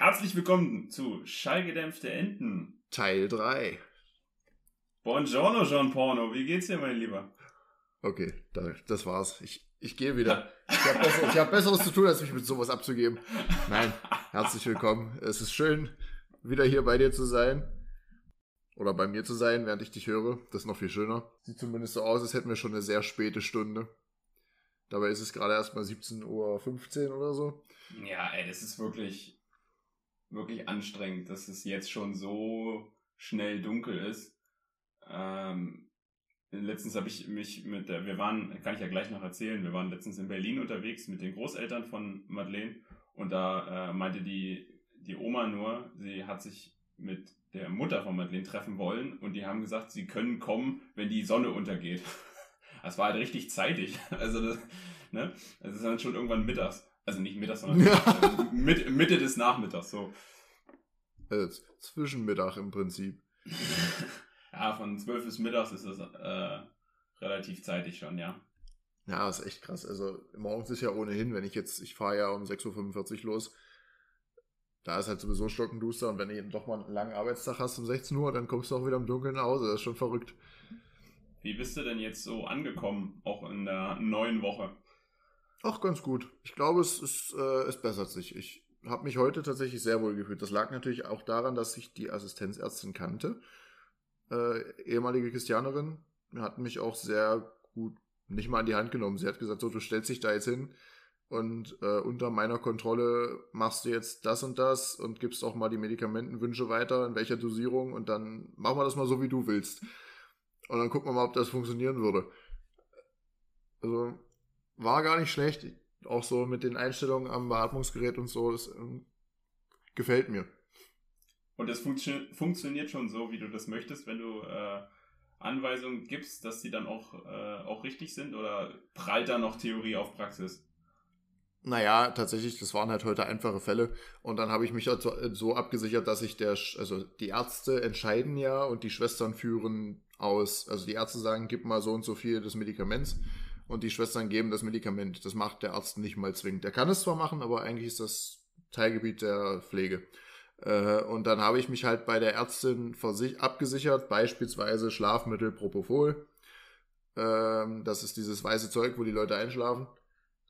Herzlich willkommen zu Schallgedämpfte Enten. Teil 3. Buongiorno, Jean Porno. Wie geht's dir, mein Lieber? Okay, das war's. Ich, ich gehe wieder. Ich habe besser, hab Besseres zu tun, als mich mit sowas abzugeben. Nein, herzlich willkommen. Es ist schön, wieder hier bei dir zu sein. Oder bei mir zu sein, während ich dich höre. Das ist noch viel schöner. Sieht zumindest so aus, als hätten wir schon eine sehr späte Stunde. Dabei ist es gerade erst mal 17.15 Uhr oder so. Ja, ey, das ist wirklich, wirklich anstrengend, dass es jetzt schon so schnell dunkel ist. Ähm, letztens habe ich mich mit der, wir waren, kann ich ja gleich noch erzählen, wir waren letztens in Berlin unterwegs mit den Großeltern von Madeleine und da äh, meinte die, die Oma nur, sie hat sich mit der Mutter von Madeleine treffen wollen und die haben gesagt, sie können kommen, wenn die Sonne untergeht. Das war halt richtig zeitig. Also, das, ne? Es ist dann schon irgendwann mittags. Also nicht mittags, sondern ja. Mitte, Mitte des Nachmittags, so. Also zwischen Mittag im Prinzip. ja, von 12 bis mittags ist das äh, relativ zeitig schon, ja. Ja, ist echt krass. Also morgens ist ja ohnehin, wenn ich jetzt, ich fahre ja um 6.45 Uhr los, da ist halt sowieso stockenduster und wenn du eben doch mal einen langen Arbeitstag hast um 16 Uhr, dann kommst du auch wieder im Dunkeln nach Hause. Das ist schon verrückt. Wie bist du denn jetzt so angekommen, auch in der neuen Woche? Ach, ganz gut. Ich glaube, es, ist, äh, es bessert sich. Ich habe mich heute tatsächlich sehr wohl gefühlt. Das lag natürlich auch daran, dass ich die Assistenzärztin kannte. Äh, ehemalige Christianerin hat mich auch sehr gut nicht mal an die Hand genommen. Sie hat gesagt, so, du stellst dich da jetzt hin und äh, unter meiner Kontrolle machst du jetzt das und das und gibst auch mal die Medikamentenwünsche weiter, in welcher Dosierung und dann machen wir das mal so, wie du willst. Und dann gucken wir mal, ob das funktionieren würde. Also war gar nicht schlecht. Auch so mit den Einstellungen am Beatmungsgerät und so, das ähm, gefällt mir. Und das funktio funktioniert schon so, wie du das möchtest, wenn du äh, Anweisungen gibst, dass sie dann auch, äh, auch richtig sind oder prallt da noch Theorie auf Praxis? Naja, tatsächlich, das waren halt heute einfache Fälle. Und dann habe ich mich halt so, so abgesichert, dass ich der, also die Ärzte entscheiden ja und die Schwestern führen aus. Also die Ärzte sagen, gib mal so und so viel des Medikaments und die Schwestern geben das Medikament. Das macht der Arzt nicht mal zwingend. Der kann es zwar machen, aber eigentlich ist das Teilgebiet der Pflege. Äh, und dann habe ich mich halt bei der Ärztin abgesichert, beispielsweise Schlafmittel Propofol. Ähm, das ist dieses weiße Zeug, wo die Leute einschlafen,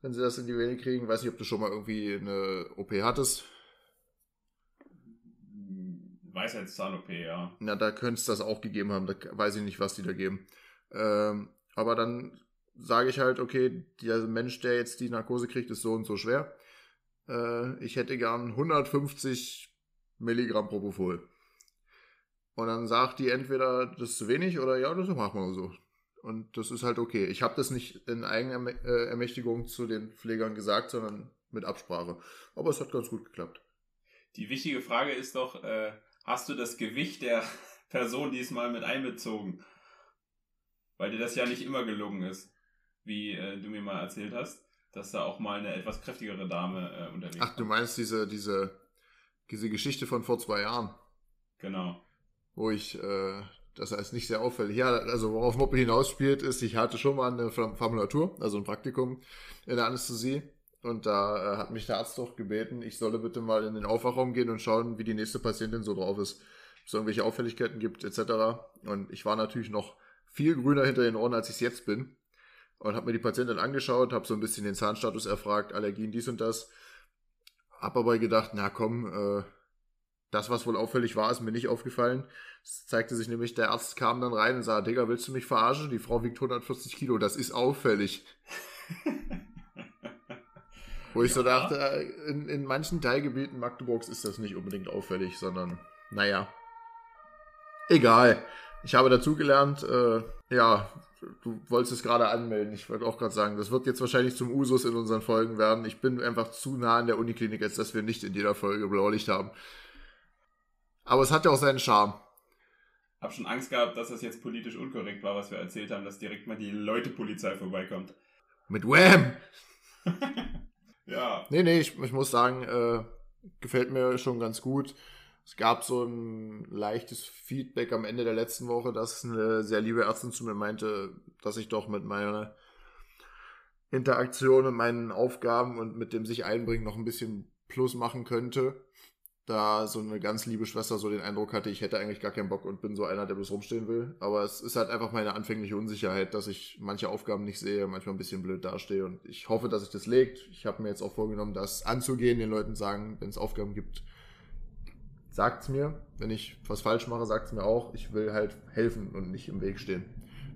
wenn sie das in die Vene kriegen. Weiß nicht, ob du schon mal irgendwie eine OP hattest. Weisheitszahn-OP, ja. Na, da könnte es das auch gegeben haben. Da weiß ich nicht, was die da geben. Ähm, aber dann sage ich halt, okay, der Mensch, der jetzt die Narkose kriegt, ist so und so schwer. Äh, ich hätte gern 150 Milligramm Propofol. Und dann sagt die entweder, das ist zu wenig oder ja, das machen wir so. Und das ist halt okay. Ich habe das nicht in eigener äh, zu den Pflegern gesagt, sondern mit Absprache. Aber es hat ganz gut geklappt. Die wichtige Frage ist doch, äh, hast du das Gewicht der Person diesmal mit einbezogen? Weil dir das ja nicht immer gelungen ist, wie äh, du mir mal erzählt hast, dass da auch mal eine etwas kräftigere Dame äh, unterwegs ist. Ach, du meinst diese, diese, diese Geschichte von vor zwei Jahren? Genau. Wo ich, äh, das heißt nicht sehr auffällig. Ja, also worauf Moppe hinausspielt, ist, ich hatte schon mal eine Formulatur, also ein Praktikum in der Anästhesie. Und da äh, hat mich der Arzt doch gebeten, ich solle bitte mal in den Aufwachraum gehen und schauen, wie die nächste Patientin so drauf ist. Ob es irgendwelche Auffälligkeiten gibt, etc. Und ich war natürlich noch viel grüner hinter den Ohren, als ich es jetzt bin. Und habe mir die Patientin angeschaut, habe so ein bisschen den Zahnstatus erfragt, Allergien, dies und das. Hab aber gedacht, na komm, äh, das, was wohl auffällig war, ist mir nicht aufgefallen. Es zeigte sich nämlich, der Arzt kam dann rein und sagte, Digga, willst du mich verarschen? Die Frau wiegt 140 Kilo, das ist auffällig. Wo ich ja. so dachte, äh, in, in manchen Teilgebieten Magdeburgs ist das nicht unbedingt auffällig, sondern, naja. Egal. Ich habe dazugelernt, äh, ja, du wolltest es gerade anmelden. Ich wollte auch gerade sagen, das wird jetzt wahrscheinlich zum Usus in unseren Folgen werden. Ich bin einfach zu nah an der Uniklinik, als dass wir nicht in jeder Folge Blaulicht haben. Aber es hat ja auch seinen Charme. Hab schon Angst gehabt, dass das jetzt politisch unkorrekt war, was wir erzählt haben, dass direkt mal die Leute-Polizei vorbeikommt. Mit Wham! Ja. Nee, nee, ich, ich muss sagen, äh, gefällt mir schon ganz gut. Es gab so ein leichtes Feedback am Ende der letzten Woche, dass eine sehr liebe Ärztin zu mir meinte, dass ich doch mit meiner Interaktion und meinen Aufgaben und mit dem sich einbringen noch ein bisschen Plus machen könnte. da so eine ganz liebe Schwester so den Eindruck hatte, ich hätte eigentlich gar keinen Bock und bin so einer, der bloß rumstehen will. Aber es ist halt einfach meine anfängliche Unsicherheit, dass ich manche Aufgaben nicht sehe, manchmal ein bisschen blöd dastehe und ich hoffe, dass sich das legt. Ich habe mir jetzt auch vorgenommen, das anzugehen, den Leuten sagen, wenn es Aufgaben gibt, sagt's mir. Wenn ich was falsch mache, sagt's mir auch. Ich will halt helfen und nicht im Weg stehen.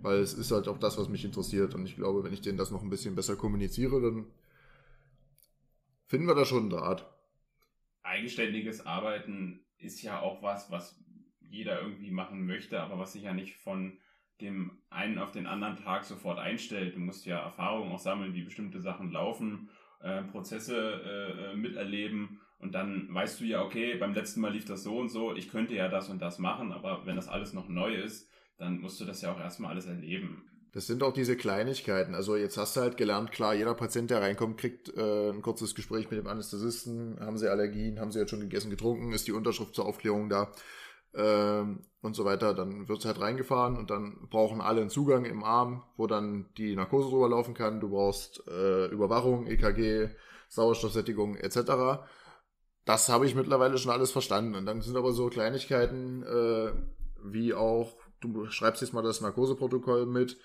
Weil es ist halt auch das, was mich interessiert. Und ich glaube, wenn ich denen das noch ein bisschen besser kommuniziere, dann finden wir da schon einen Draht eigenständiges Arbeiten ist ja auch was, was jeder irgendwie machen möchte, aber was sich ja nicht von dem einen auf den anderen Tag sofort einstellt. Du musst ja Erfahrungen auch sammeln, wie bestimmte Sachen laufen, äh, Prozesse äh, äh, miterleben und dann weißt du ja, okay, beim letzten Mal lief das so und so, ich könnte ja das und das machen, aber wenn das alles noch neu ist, dann musst du das ja auch erstmal alles erleben. Das sind auch diese Kleinigkeiten. Also jetzt hast du halt gelernt, klar, jeder Patient, der reinkommt, kriegt äh, ein kurzes Gespräch mit dem Anästhesisten. Haben sie Allergien? Haben sie jetzt schon gegessen, getrunken? Ist die Unterschrift zur Aufklärung da? Ähm, und so weiter. Dann wird es halt reingefahren und dann brauchen alle einen Zugang im Arm, wo dann die Narkose drüber laufen kann. Du brauchst äh, Überwachung, EKG, Sauerstoffsättigung etc. Das habe ich mittlerweile schon alles verstanden. Und dann sind aber so Kleinigkeiten äh, wie auch, du schreibst jetzt mal das Narkoseprotokoll mit,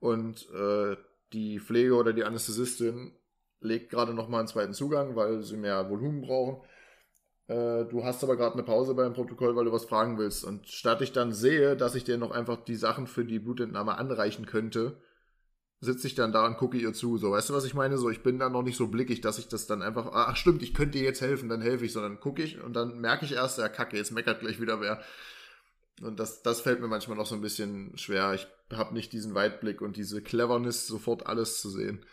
und äh, die Pflege oder die Anästhesistin legt gerade nochmal einen zweiten Zugang, weil sie mehr Volumen brauchen. Äh, du hast aber gerade eine Pause beim Protokoll, weil du was fragen willst. Und statt ich dann sehe, dass ich dir noch einfach die Sachen für die Blutentnahme anreichen könnte, sitze ich dann da und gucke ihr zu. So, weißt du, was ich meine? So, ich bin dann noch nicht so blickig, dass ich das dann einfach, ach stimmt, ich könnte dir jetzt helfen, dann helfe ich, sondern gucke ich und dann merke ich erst, ja, kacke, jetzt meckert gleich wieder wer. Und das, das fällt mir manchmal noch so ein bisschen schwer. Ich habe nicht diesen Weitblick und diese Cleverness, sofort alles zu sehen.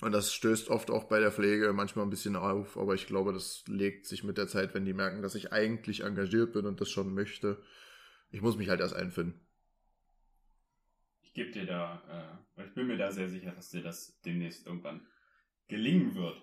Und das stößt oft auch bei der Pflege manchmal ein bisschen auf, aber ich glaube, das legt sich mit der Zeit, wenn die merken, dass ich eigentlich engagiert bin und das schon möchte. Ich muss mich halt erst einfinden. Ich gebe dir da, äh, ich bin mir da sehr sicher, dass dir das demnächst irgendwann gelingen wird.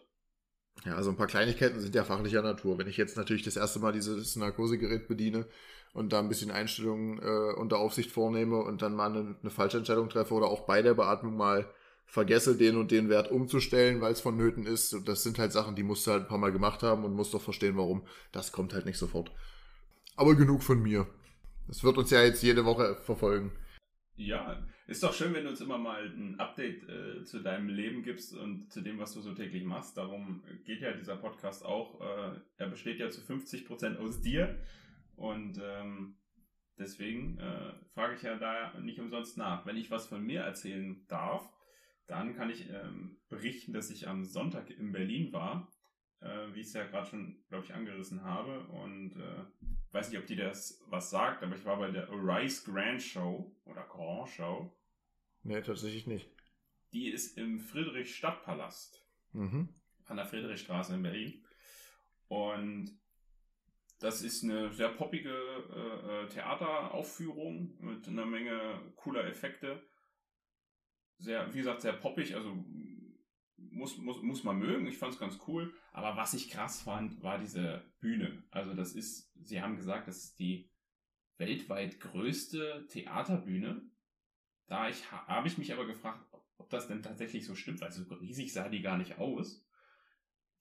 Ja, also ein paar Kleinigkeiten sind ja fachlicher Natur. Wenn ich jetzt natürlich das erste Mal dieses Narkosegerät bediene und da ein bisschen Einstellungen äh, unter Aufsicht vornehme und dann mal eine, eine falsche Entscheidung treffe oder auch bei der Beatmung mal vergesse, den und den Wert umzustellen, weil es vonnöten ist. Das sind halt Sachen, die musst du halt ein paar Mal gemacht haben und musst doch verstehen, warum. Das kommt halt nicht sofort. Aber genug von mir. Das wird uns ja jetzt jede Woche verfolgen. Ja, ist doch schön, wenn du uns immer mal ein Update äh, zu deinem Leben gibst und zu dem, was du so täglich machst. Darum geht ja dieser Podcast auch. Äh, er besteht ja zu 50 Prozent aus dir. Und ähm, deswegen äh, frage ich ja da nicht umsonst nach. Wenn ich was von mir erzählen darf, dann kann ich ähm, berichten, dass ich am Sonntag in Berlin war, äh, wie ich es ja gerade schon, glaube ich, angerissen habe. Und äh, weiß nicht, ob die das was sagt, aber ich war bei der Arise Grand Show oder Grand Show. Nee, tatsächlich nicht. Die ist im Friedrichstadtpalast. Mhm. An der Friedrichstraße in Berlin. Und das ist eine sehr poppige äh, äh, Theateraufführung mit einer Menge cooler Effekte. Sehr, wie gesagt, sehr poppig, also muss, muss, muss man mögen. Ich fand es ganz cool. Aber was ich krass fand, war diese Bühne. Also das ist, sie haben gesagt, das ist die weltweit größte Theaterbühne. Da ich, habe ich mich aber gefragt, ob das denn tatsächlich so stimmt, weil so riesig sah die gar nicht aus.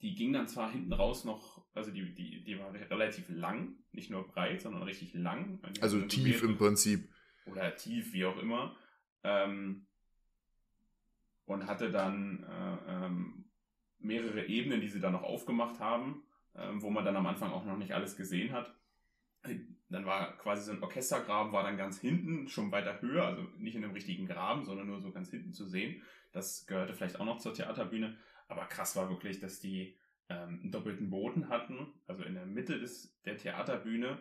Die ging dann zwar hinten raus noch, also die, die, die war relativ lang, nicht nur breit, sondern richtig lang. Also tief im Prinzip. Oder tief, wie auch immer. Ähm, und hatte dann äh, ähm, mehrere Ebenen, die sie dann noch aufgemacht haben, äh, wo man dann am Anfang auch noch nicht alles gesehen hat. Dann war quasi so ein Orchestergraben, war dann ganz hinten, schon weiter höher, also nicht in einem richtigen Graben, sondern nur so ganz hinten zu sehen. Das gehörte vielleicht auch noch zur Theaterbühne. Aber krass war wirklich, dass die ähm, einen doppelten Boden hatten. Also in der Mitte des, der Theaterbühne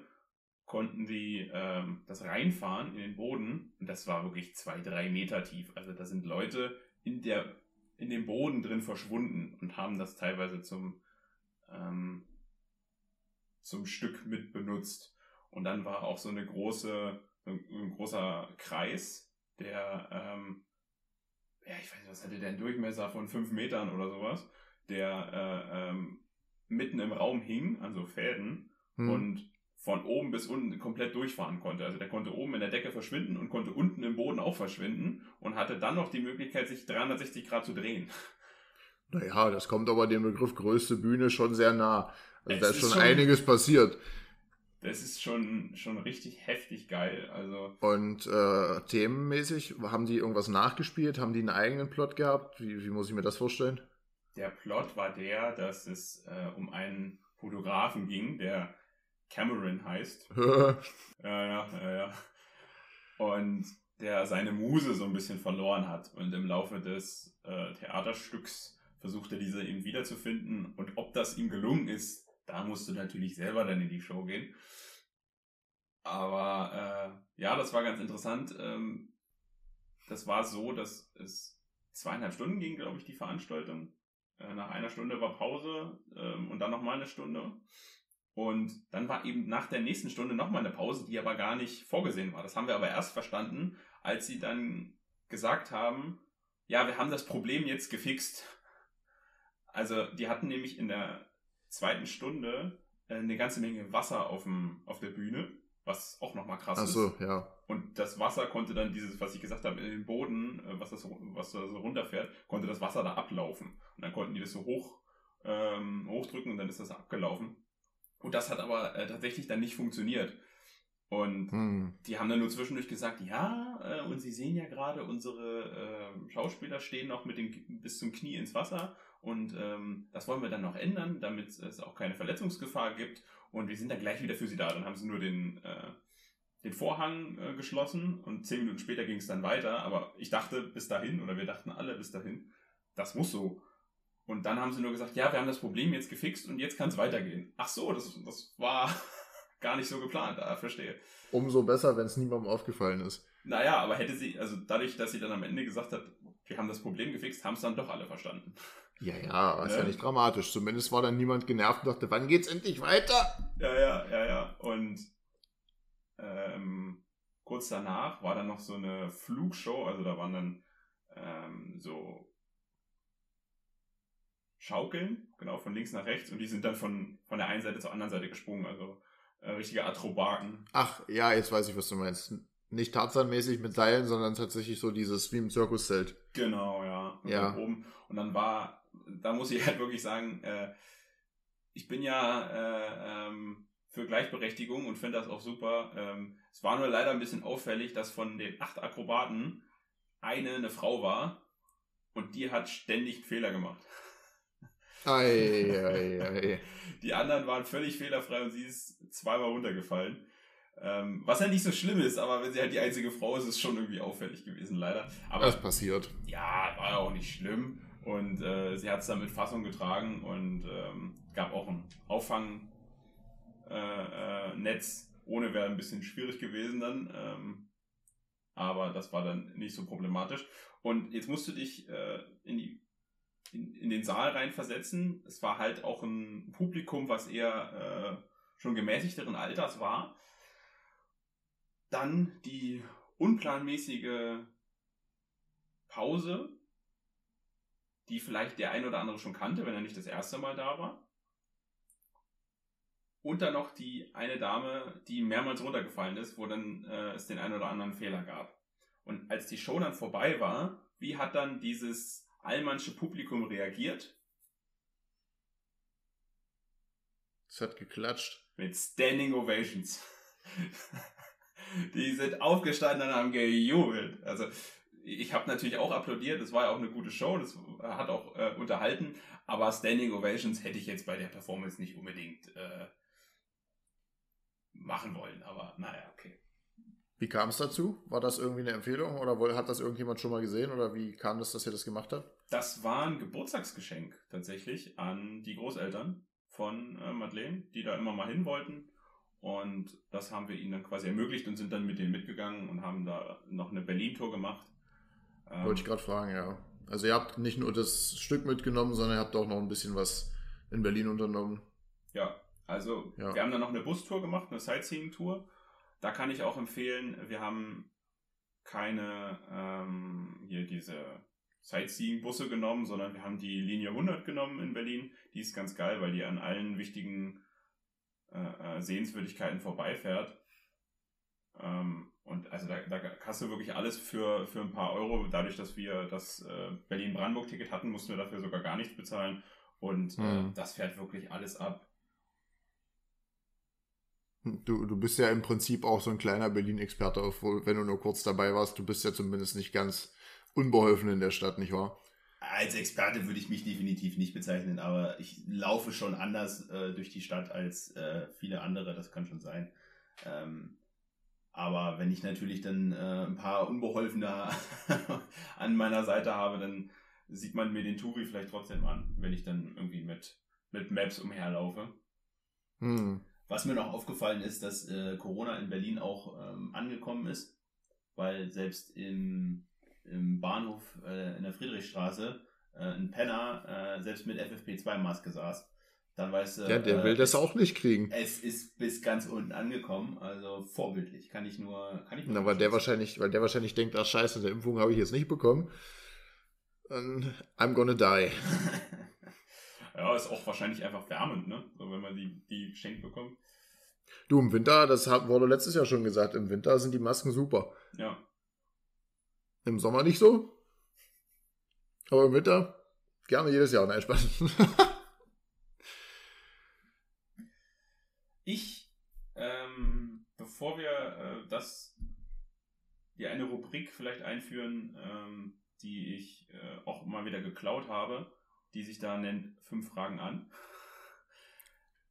konnten sie ähm, das reinfahren in den Boden. Und das war wirklich zwei, drei Meter tief. Also da sind Leute in der in dem Boden drin verschwunden und haben das teilweise zum ähm, zum Stück mit benutzt. Und dann war auch so eine große, ein, ein großer Kreis, der, ähm, ja, ich weiß nicht, was hatte der einen Durchmesser von fünf Metern oder sowas, der äh, ähm, mitten im Raum hing, an so Fäden hm. und von oben bis unten komplett durchfahren konnte. Also der konnte oben in der Decke verschwinden und konnte unten im Boden auch verschwinden und hatte dann noch die Möglichkeit, sich 360 Grad zu drehen. Naja, das kommt aber dem Begriff größte Bühne schon sehr nah. Also da ist schon, schon einiges passiert. Das ist schon, schon richtig heftig geil. Also Und äh, themenmäßig, haben die irgendwas nachgespielt? Haben die einen eigenen Plot gehabt? Wie, wie muss ich mir das vorstellen? Der Plot war der, dass es äh, um einen Fotografen ging, der Cameron heißt. ja, ja, ja, ja. Und der seine Muse so ein bisschen verloren hat. Und im Laufe des äh, Theaterstücks versucht er diese eben wiederzufinden. Und ob das ihm gelungen ist, da musst du natürlich selber dann in die Show gehen. Aber äh, ja, das war ganz interessant. Ähm, das war so, dass es zweieinhalb Stunden ging, glaube ich, die Veranstaltung. Äh, nach einer Stunde war Pause ähm, und dann nochmal eine Stunde. Und dann war eben nach der nächsten Stunde nochmal eine Pause, die aber gar nicht vorgesehen war. Das haben wir aber erst verstanden, als sie dann gesagt haben, ja, wir haben das Problem jetzt gefixt. Also die hatten nämlich in der zweiten Stunde äh, eine ganze Menge Wasser auf, dem, auf der Bühne, was auch nochmal krass Ach so, ist. ja. Und das Wasser konnte dann dieses, was ich gesagt habe, in den Boden, äh, was, das, was da so runterfährt, konnte das Wasser da ablaufen. Und dann konnten die das so hoch ähm, hochdrücken und dann ist das abgelaufen. Und das hat aber äh, tatsächlich dann nicht funktioniert. Und hm. die haben dann nur zwischendurch gesagt, ja, äh, und sie sehen ja gerade, unsere äh, Schauspieler stehen noch mit dem bis zum Knie ins Wasser und ähm, das wollen wir dann noch ändern, damit es auch keine Verletzungsgefahr gibt. Und wir sind dann gleich wieder für sie da. Dann haben sie nur den, äh, den Vorhang äh, geschlossen und zehn Minuten später ging es dann weiter. Aber ich dachte bis dahin, oder wir dachten alle bis dahin, das muss so. Und dann haben sie nur gesagt, ja, wir haben das Problem jetzt gefixt und jetzt kann es weitergehen. Ach so, das, das war gar nicht so geplant, ah, verstehe. Umso besser, wenn es niemandem aufgefallen ist. Naja, aber hätte sie, also dadurch, dass sie dann am Ende gesagt hat, wir haben das Problem gefixt, haben es dann doch alle verstanden. Ja, ja, ist ja. ja nicht dramatisch. Zumindest war dann niemand genervt und dachte, wann geht's endlich weiter? Ja, ja, ja, ja. Und ähm, kurz danach war dann noch so eine Flugshow, also da waren dann ähm, so Schaukeln, genau, von links nach rechts und die sind dann von, von der einen Seite zur anderen Seite gesprungen, also äh, richtige Atrobaken. Ach, ja, jetzt weiß ich, was du meinst. Nicht Tarzan-mäßig mit Seilen, sondern tatsächlich so dieses wie im Zirkuszelt. Genau, ja. Und ja. Oben. Und dann war, da muss ich halt wirklich sagen, äh, ich bin ja äh, ähm, für Gleichberechtigung und finde das auch super. Ähm, es war nur leider ein bisschen auffällig, dass von den acht Akrobaten eine eine Frau war und die hat ständig Fehler gemacht. Ei, ei, ei. Die anderen waren völlig fehlerfrei und sie ist zweimal runtergefallen. Ähm, was ja nicht so schlimm ist, aber wenn sie halt die einzige Frau ist, ist es schon irgendwie auffällig gewesen, leider. Aber das passiert. Ja, war ja auch nicht schlimm. Und äh, sie hat es dann mit Fassung getragen und ähm, gab auch ein Auffangnetz. Äh, äh, ohne wäre ein bisschen schwierig gewesen dann. Ähm, aber das war dann nicht so problematisch. Und jetzt musst du dich äh, in die in, in den Saal reinversetzen. Es war halt auch ein Publikum, was eher äh, schon gemäßigteren Alters war. Dann die unplanmäßige Pause, die vielleicht der ein oder andere schon kannte, wenn er nicht das erste Mal da war. Und dann noch die eine Dame, die mehrmals runtergefallen ist, wo dann äh, es den einen oder anderen Fehler gab. Und als die Show dann vorbei war, wie hat dann dieses allmannsche Publikum reagiert. Es hat geklatscht. Mit Standing Ovations. Die sind aufgestanden und haben gejubelt. Also ich habe natürlich auch applaudiert, das war ja auch eine gute Show, das hat auch äh, unterhalten, aber Standing Ovations hätte ich jetzt bei der Performance nicht unbedingt äh, machen wollen, aber naja, okay. Wie kam es dazu? War das irgendwie eine Empfehlung oder hat das irgendjemand schon mal gesehen oder wie kam es, dass ihr das gemacht habt? Das war ein Geburtstagsgeschenk tatsächlich an die Großeltern von äh, Madeleine, die da immer mal hin wollten. Und das haben wir ihnen dann quasi ermöglicht und sind dann mit denen mitgegangen und haben da noch eine Berlin-Tour gemacht. Ähm, Wollte ich gerade fragen, ja. Also ihr habt nicht nur das Stück mitgenommen, sondern ihr habt auch noch ein bisschen was in Berlin unternommen. Ja, also ja. wir haben dann noch eine Bustour gemacht, eine Sightseeing-Tour da kann ich auch empfehlen, wir haben keine ähm, hier diese Sightseeing-Busse genommen, sondern wir haben die Linie 100 genommen in Berlin. Die ist ganz geil, weil die an allen wichtigen äh, äh, Sehenswürdigkeiten vorbeifährt. Ähm, und also da, da hast du wirklich alles für, für ein paar Euro. Dadurch, dass wir das äh, Berlin-Brandenburg-Ticket hatten, mussten wir dafür sogar gar nichts bezahlen. Und äh, mhm. das fährt wirklich alles ab. Du, du bist ja im Prinzip auch so ein kleiner Berlin-Experte, wenn du nur kurz dabei warst. Du bist ja zumindest nicht ganz unbeholfen in der Stadt, nicht wahr? Als Experte würde ich mich definitiv nicht bezeichnen, aber ich laufe schon anders äh, durch die Stadt als äh, viele andere, das kann schon sein. Ähm, aber wenn ich natürlich dann äh, ein paar Unbeholfene an meiner Seite habe, dann sieht man mir den Touri vielleicht trotzdem an, wenn ich dann irgendwie mit, mit Maps umherlaufe. Hm. Was mir noch aufgefallen ist, dass äh, Corona in Berlin auch ähm, angekommen ist, weil selbst im, im Bahnhof äh, in der Friedrichstraße äh, ein Penner äh, selbst mit FFP2-Maske saß dann weißt du. Ja, der äh, will das auch nicht kriegen. Es ist bis ganz unten angekommen, also vorbildlich. Kann ich nur. Kann ich nur Na, weil der wahrscheinlich, weil der wahrscheinlich denkt, ach scheiße, eine Impfung habe ich jetzt nicht bekommen. I'm gonna die. ja, ist auch wahrscheinlich einfach wärmend, ne? So, wenn man die, die geschenkt bekommt. Du, im Winter, das wurde letztes Jahr schon gesagt, im Winter sind die Masken super. Ja. Im Sommer nicht so. Aber im Winter gerne jedes Jahr. Nein, Spaß. Ich, ähm, bevor wir äh, das, die eine Rubrik vielleicht einführen, ähm, die ich äh, auch mal wieder geklaut habe, die sich da nennt Fünf Fragen an.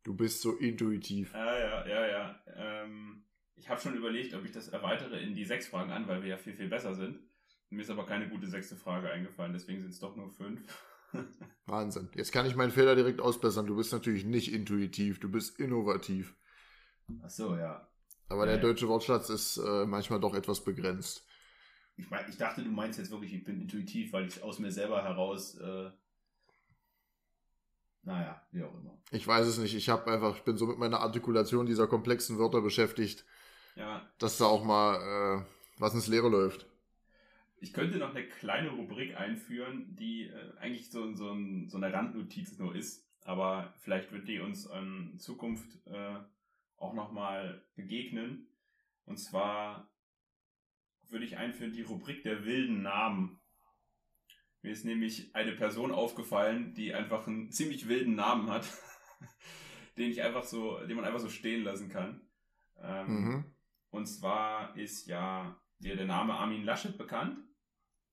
Du bist so intuitiv. Ja, ja, ja, ja. Ähm, ich habe schon überlegt, ob ich das erweitere in die sechs Fragen an, weil wir ja viel, viel besser sind. Mir ist aber keine gute sechste Frage eingefallen, deswegen sind es doch nur fünf. Wahnsinn. Jetzt kann ich meinen Fehler direkt ausbessern. Du bist natürlich nicht intuitiv, du bist innovativ. Ach so, ja. Aber ja, der deutsche Wortschatz ist äh, manchmal doch etwas begrenzt. Ich, mein, ich dachte, du meinst jetzt wirklich, ich bin intuitiv, weil ich aus mir selber heraus. Äh, naja, wie auch immer. Ich weiß es nicht. Ich habe einfach, ich bin so mit meiner Artikulation dieser komplexen Wörter beschäftigt, ja. dass da auch mal äh, was ins Leere läuft. Ich könnte noch eine kleine Rubrik einführen, die äh, eigentlich so, so, ein, so, eine Randnotiz nur ist, aber vielleicht wird die uns in Zukunft äh, auch nochmal begegnen. Und zwar würde ich einführen die Rubrik der wilden Namen. Mir ist nämlich eine Person aufgefallen, die einfach einen ziemlich wilden Namen hat, den ich einfach so, den man einfach so stehen lassen kann. Ähm, mhm. Und zwar ist ja dir der Name Armin Laschet bekannt.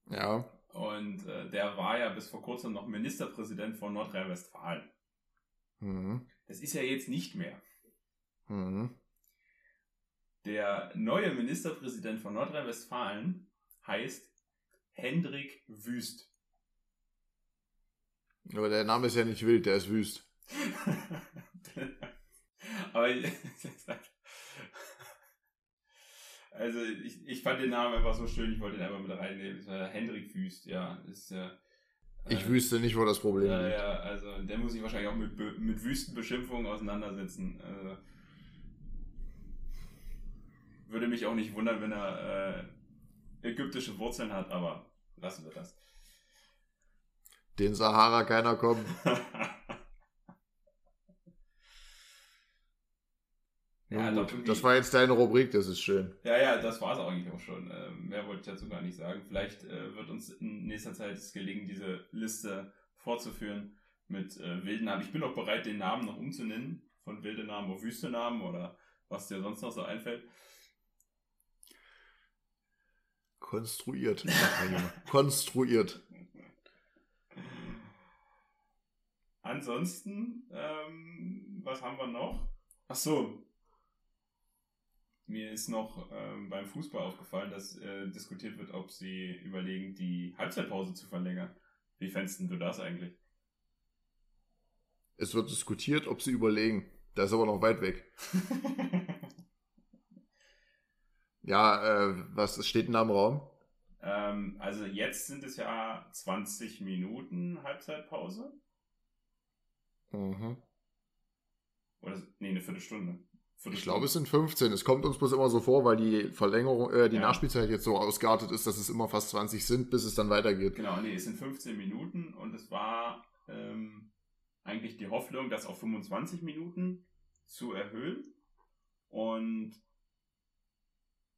Ja. Und äh, der war ja bis vor kurzem noch Ministerpräsident von Nordrhein-Westfalen. Mhm. Das ist ja jetzt nicht mehr. Mhm. Der neue Ministerpräsident von Nordrhein-Westfalen heißt Hendrik Wüst. Aber der Name ist ja nicht wild, der ist Wüst. Aber also ich, ich fand den Namen einfach so schön, ich wollte ihn einfach mit reinnehmen. Hendrik Wüst, ja, ist. Äh, ich wüsste nicht, wo das Problem ja, liegt. Ja, also der muss sich wahrscheinlich auch mit, mit Wüstenbeschimpfungen auseinandersetzen. Also, würde mich auch nicht wundern, wenn er äh, ägyptische Wurzeln hat, aber lassen wir das. Den Sahara keiner kommen. ja, gut, das war jetzt deine Rubrik, das ist schön. Ja, ja, das war es eigentlich auch schon. Ähm, mehr wollte ich dazu gar nicht sagen. Vielleicht äh, wird uns in nächster Zeit es gelingen, diese Liste fortzuführen mit äh, wilden Namen. Ich bin auch bereit, den Namen noch umzunennen, von wilde Namen auf Wüstenamen oder was dir sonst noch so einfällt. Konstruiert. Konstruiert. Ansonsten, ähm, was haben wir noch? Ach so. Mir ist noch ähm, beim Fußball aufgefallen, dass äh, diskutiert wird, ob sie überlegen, die Halbzeitpause zu verlängern. Wie fändest du das eigentlich? Es wird diskutiert, ob sie überlegen. Da ist aber noch weit weg. Ja, äh, was steht denn da im Raum? Ähm, also jetzt sind es ja 20 Minuten Halbzeitpause. Mhm. Oder, nee, eine Viertelstunde. Ich glaube, es sind 15. Es kommt uns bloß immer so vor, weil die Verlängerung, äh, die ja. Nachspielzeit jetzt so ausgeartet ist, dass es immer fast 20 sind, bis es dann weitergeht. Genau, nee, es sind 15 Minuten und es war ähm, eigentlich die Hoffnung, das auf 25 Minuten zu erhöhen. Und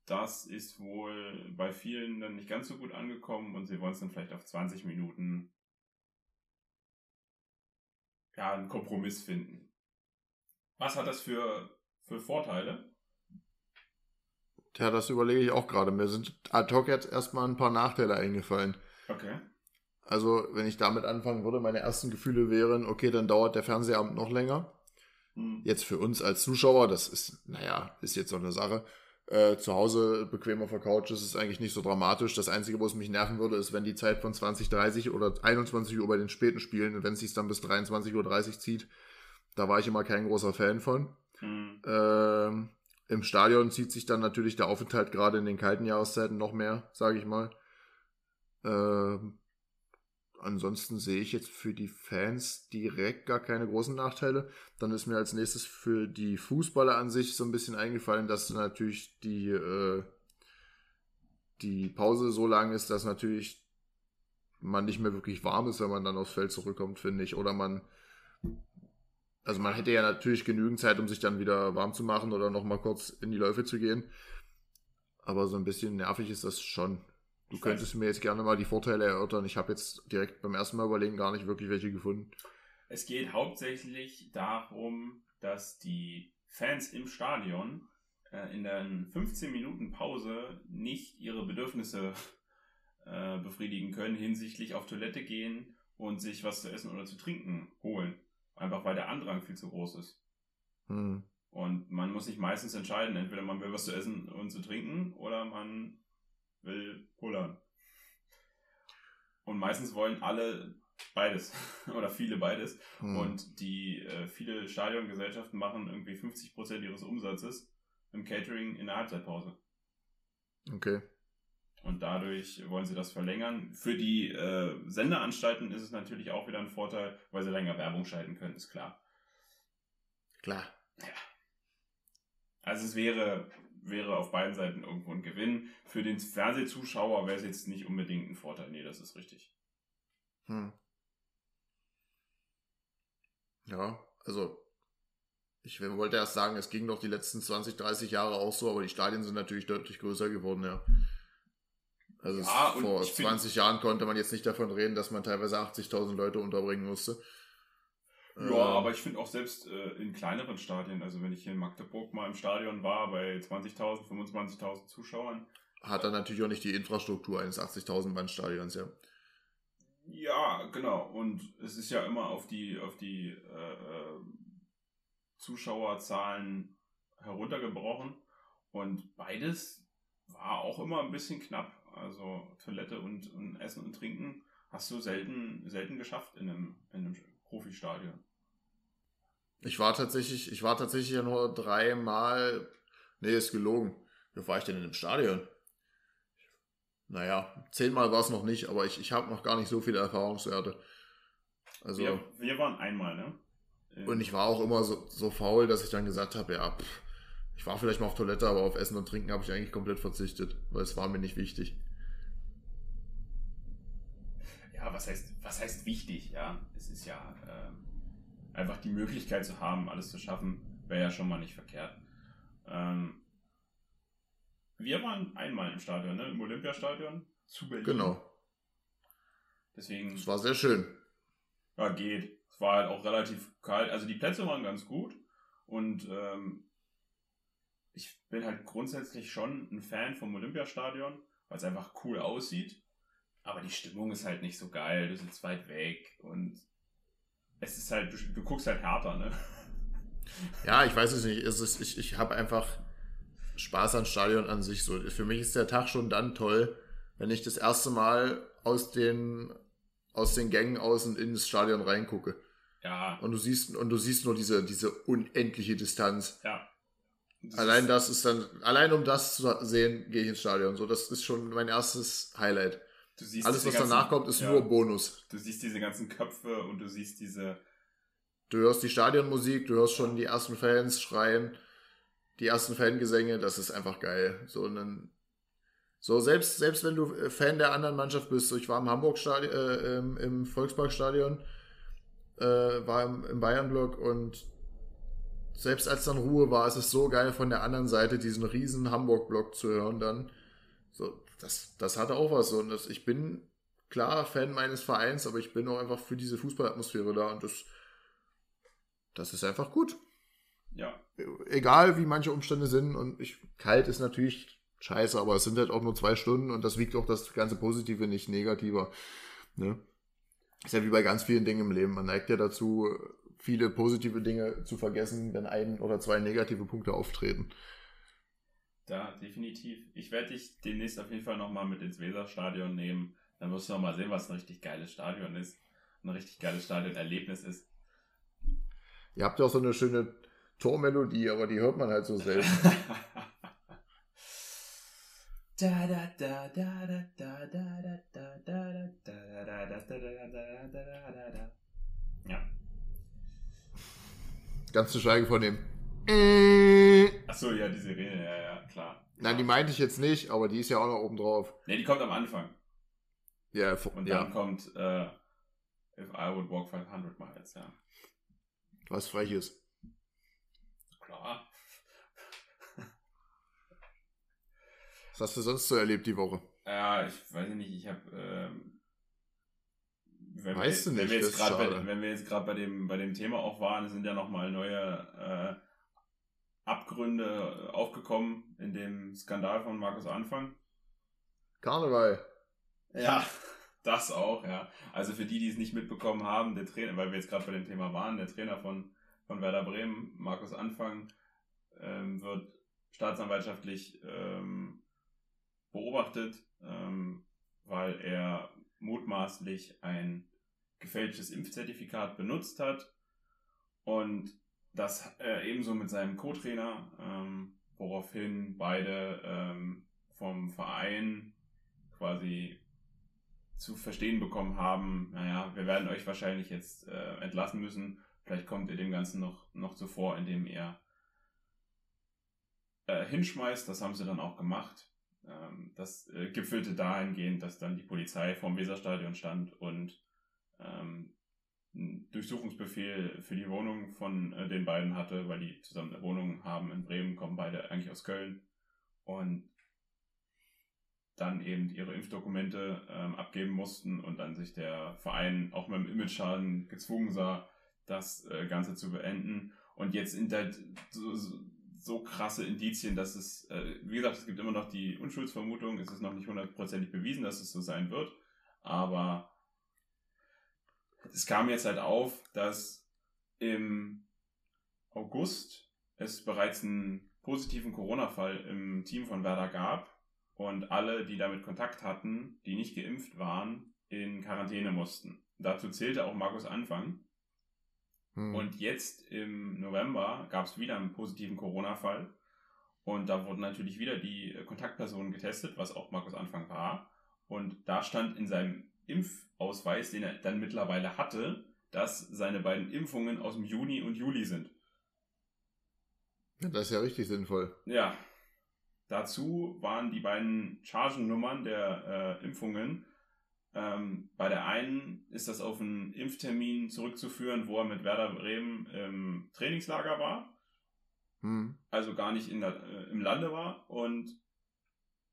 das ist wohl bei vielen dann nicht ganz so gut angekommen und sie wollen es dann vielleicht auf 20 Minuten ja, einen Kompromiss finden. Was hat das für für Vorteile? Ja, das überlege ich auch gerade. Mir sind ad hoc jetzt erstmal ein paar Nachteile eingefallen. Okay. Also, wenn ich damit anfangen würde, meine ersten Gefühle wären, okay, dann dauert der Fernsehabend noch länger. Hm. Jetzt für uns als Zuschauer, das ist, naja, ist jetzt so eine Sache. Äh, zu Hause bequem auf der Couch ist es eigentlich nicht so dramatisch. Das Einzige, wo es mich nerven würde, ist, wenn die Zeit von 20, 30 oder 21 Uhr bei den späten Spielen und wenn es sich dann bis 23.30 Uhr zieht, da war ich immer kein großer Fan von. Hm. Ähm, Im Stadion zieht sich dann natürlich der Aufenthalt gerade in den kalten Jahreszeiten noch mehr, sage ich mal. Ähm, ansonsten sehe ich jetzt für die Fans direkt gar keine großen Nachteile. Dann ist mir als nächstes für die Fußballer an sich so ein bisschen eingefallen, dass natürlich die, äh, die Pause so lang ist, dass natürlich man nicht mehr wirklich warm ist, wenn man dann aufs Feld zurückkommt, finde ich. Oder man, also man hätte ja natürlich genügend Zeit, um sich dann wieder warm zu machen oder nochmal kurz in die Läufe zu gehen. Aber so ein bisschen nervig ist das schon. Du Ich könntest mir jetzt gerne mal die Vorteile erörtern. Ich habe jetzt direkt beim ersten Mal überlegen gar nicht wirklich welche gefunden. Es geht hauptsächlich darum, dass die Fans im Stadion äh, in der 15 Minuten Pause nicht ihre Bedürfnisse äh, befriedigen können, hinsichtlich auf Toilette gehen und sich was zu essen oder zu trinken holen. Einfach weil der Andrang viel zu groß ist. Hm. Und man muss sich meistens entscheiden, entweder man will was zu essen und zu trinken oder man will pullern. Und meistens wollen alle beides oder viele beides. Hm. Und die äh, viele Stadiongesellschaften machen irgendwie 50% ihres Umsatzes im Catering in der Halbzeitpause. Okay. Und dadurch wollen sie das verlängern. Für die äh, Sendeanstalten ist es natürlich auch wieder ein Vorteil, weil sie länger Werbung schalten können, ist klar. Klar. Also es wäre, wäre auf beiden Seiten irgendwo ein Gewinn. Für den Fernsehzuschauer wäre es jetzt nicht unbedingt ein Vorteil. Nee, das ist richtig. Hm. Ja, also ich wollte erst sagen, es ging doch die letzten 20, 30 Jahre auch so, aber die Stadien sind natürlich deutlich größer geworden, ja. Also Ja, vor ich find- 20 Jahren konnte man jetzt nicht davon reden, dass man teilweise 80.000 Leute unterbringen musste. Ja, Ähm, aber ich finde auch selbst äh, in kleineren Stadien, also wenn ich hier in Magdeburg mal im Stadion war, bei 20.000, 25.000 Zuschauern, hat er natürlich auch nicht die Infrastruktur eines 80.000 Mann Stadions, ja. Ja, genau. Und es ist ja immer auf die, auf die äh, äh, Zuschauerzahlen heruntergebrochen. Und beides war auch immer ein bisschen knapp. Also Toilette und, und Essen und Trinken hast du selten, selten geschafft in einem, in einem Profistadion. Ich war tatsächlich, ich war tatsächlich ja nur dreimal, nee, ist gelogen. Wie war ich denn in dem Stadion? Naja, zehnmal war es noch nicht, aber ich, ich habe noch gar nicht so viele Erfahrungswerte. Also, Wir, wir waren einmal, ne? Und ich war auch immer so, so faul, dass ich dann gesagt habe, ja, pff, ich war vielleicht mal auf Toilette, aber auf Essen und Trinken habe ich eigentlich komplett verzichtet, weil es war mir nicht wichtig. Ja, was heißt, was heißt wichtig, ja? Es ist ja ähm, einfach die Möglichkeit zu haben, alles zu schaffen, wäre ja schon mal nicht verkehrt. Ähm, wir waren einmal im Stadion, ne? Im Olympiastadion zu Berlin. Genau. Deswegen, Es war sehr schön. ja, geht. Es war halt auch relativ kalt. Also die Plätze waren ganz gut und ähm, ich bin halt grundsätzlich schon ein Fan vom Olympiastadion, weil es einfach cool aussieht. Aber die Stimmung ist halt nicht so geil. Du sitzt weit weg und es ist halt, du, du guckst halt härter, ne? Ja, ich weiß es nicht. Es ist, ich ich habe einfach Spaß an Stadion an sich. So, für mich ist der Tag schon dann toll, wenn ich das erste Mal aus den, aus den Gängen außen ins Stadion reingucke. Ja, Und du siehst, und du siehst nur diese, diese unendliche Distanz. ja. Das Allein das ist dann, allein um das zu sehen, gehe ich ins Stadion. So, das ist schon mein erstes Highlight. Du siehst Alles, was ganzen- danach kommt, ist ja, nur Bonus. Du siehst diese ganzen Köpfe und du siehst diese, Du hörst die Stadionmusik, du hörst schon die ersten Fans schreien, die ersten Fangesänge, das ist einfach geil. So, dann, so selbst, selbst wenn du äh, Fan der anderen Mannschaft bist, so ich war im Hamburg Stadion, äh, im, im Volksparkstadion, äh, war im, im Bayern-Block und selbst als dann Ruhe war, ist es so geil von der anderen Seite diesen riesen Hamburg-Block zu hören dann. So, das, das hatte auch was. Und das, ich bin klar Fan meines Vereins, aber ich bin auch einfach für diese Fußballatmosphäre da und das, das ist einfach gut. ja, egal wie manche Umstände sind und ich, kalt ist natürlich scheiße, aber es sind halt auch nur zwei Stunden und das wiegt auch das ganze Positive nicht negativer. Ne? Ist ja wie bei ganz vielen Dingen im Leben. Man neigt ja dazu, viele positive Dinge zu vergessen, wenn ein oder zwei negative Punkte auftreten. Da, definitiv. Ich werde dich demnächst auf jeden Fall nochmal mit ins Weserstadion nehmen. Dann wirst du nochmal sehen, was ein richtig geiles Stadion ist. Ein richtig geiles Stadionerlebnis ist. Ihr habt ja auch so eine schöne Tormelodie, aber die hört man halt so selten. Da da da da da da da da da da da da da da da da Ja. Ganz zu schweigen von dem. Achso, ja, die Sirene, ja, ja, klar. Nein, die meinte ich jetzt nicht, aber die ist ja auch noch oben drauf. Ne, die kommt am Anfang. Ja, und dann kommt uh, If I Would Walk 500 Miles, ja. Was frech ist. Klar. Was hast du sonst so erlebt die Woche? Ja, ich weiß nicht, ich habe ähm, weißt wir, du nicht, wenn wir jetzt gerade bei, wenn wir jetzt gerade bei dem bei dem Thema auch waren, sind ja noch mal neue äh, Abgründe aufgekommen in dem Skandal von Markus Anfang. Karneval. Ja, das auch, ja. Also für die, die es nicht mitbekommen haben, der Trainer, weil wir jetzt gerade bei dem Thema waren, der Trainer von, von Werder Bremen, Markus Anfang, ähm, wird staatsanwaltschaftlich ähm, beobachtet, ähm, weil er mutmaßlich ein gefälschtes Impfzertifikat benutzt hat und das äh, ebenso mit seinem Co-Trainer, ähm, woraufhin beide ähm, vom Verein quasi zu verstehen bekommen haben, naja, wir werden euch wahrscheinlich jetzt äh, entlassen müssen, vielleicht kommt ihr dem Ganzen noch, noch zuvor, indem ihr äh, hinschmeißt, das haben sie dann auch gemacht. Ähm, das äh, gipfelte dahingehend, dass dann die Polizei vorm Weserstadion stand und ähm, einen Durchsuchungsbefehl für die Wohnung von äh, den beiden hatte, weil die zusammen eine Wohnung haben in Bremen, kommen beide eigentlich aus Köln. Und dann eben ihre Impfdokumente ähm, abgeben mussten und dann sich der Verein auch mit dem Image-Schaden gezwungen sah, das äh, Ganze zu beenden. Und jetzt sind halt so, so, krasse Indizien, dass es, äh, wie gesagt, es gibt immer noch die Unschuldsvermutung, es ist noch nicht hundertprozentig bewiesen, dass es so sein wird, aber es kam jetzt halt auf, dass im August es bereits einen positiven Corona-Fall im Team von Werder gab und alle, die damit Kontakt hatten, die nicht geimpft waren, in Quarantäne mussten. Dazu zählte auch Markus Anfang. Hm. Und jetzt im November gab es wieder einen positiven Corona-Fall. Und da wurden natürlich wieder die Kontaktpersonen getestet, was auch Markus Anfang war. Und da stand in seinem Impfausweis, den er dann mittlerweile hatte, dass seine beiden Impfungen aus dem Juni und Juli sind. Das ist ja richtig sinnvoll. Ja. Dazu waren die beiden Chargennummern der äh, Impfungen. Ähm, bei der einen ist das auf einen Impftermin zurückzuführen, wo er mit Werder Bremen im Trainingslager war. Hm. Also gar nicht in der, äh, im Lande war. Und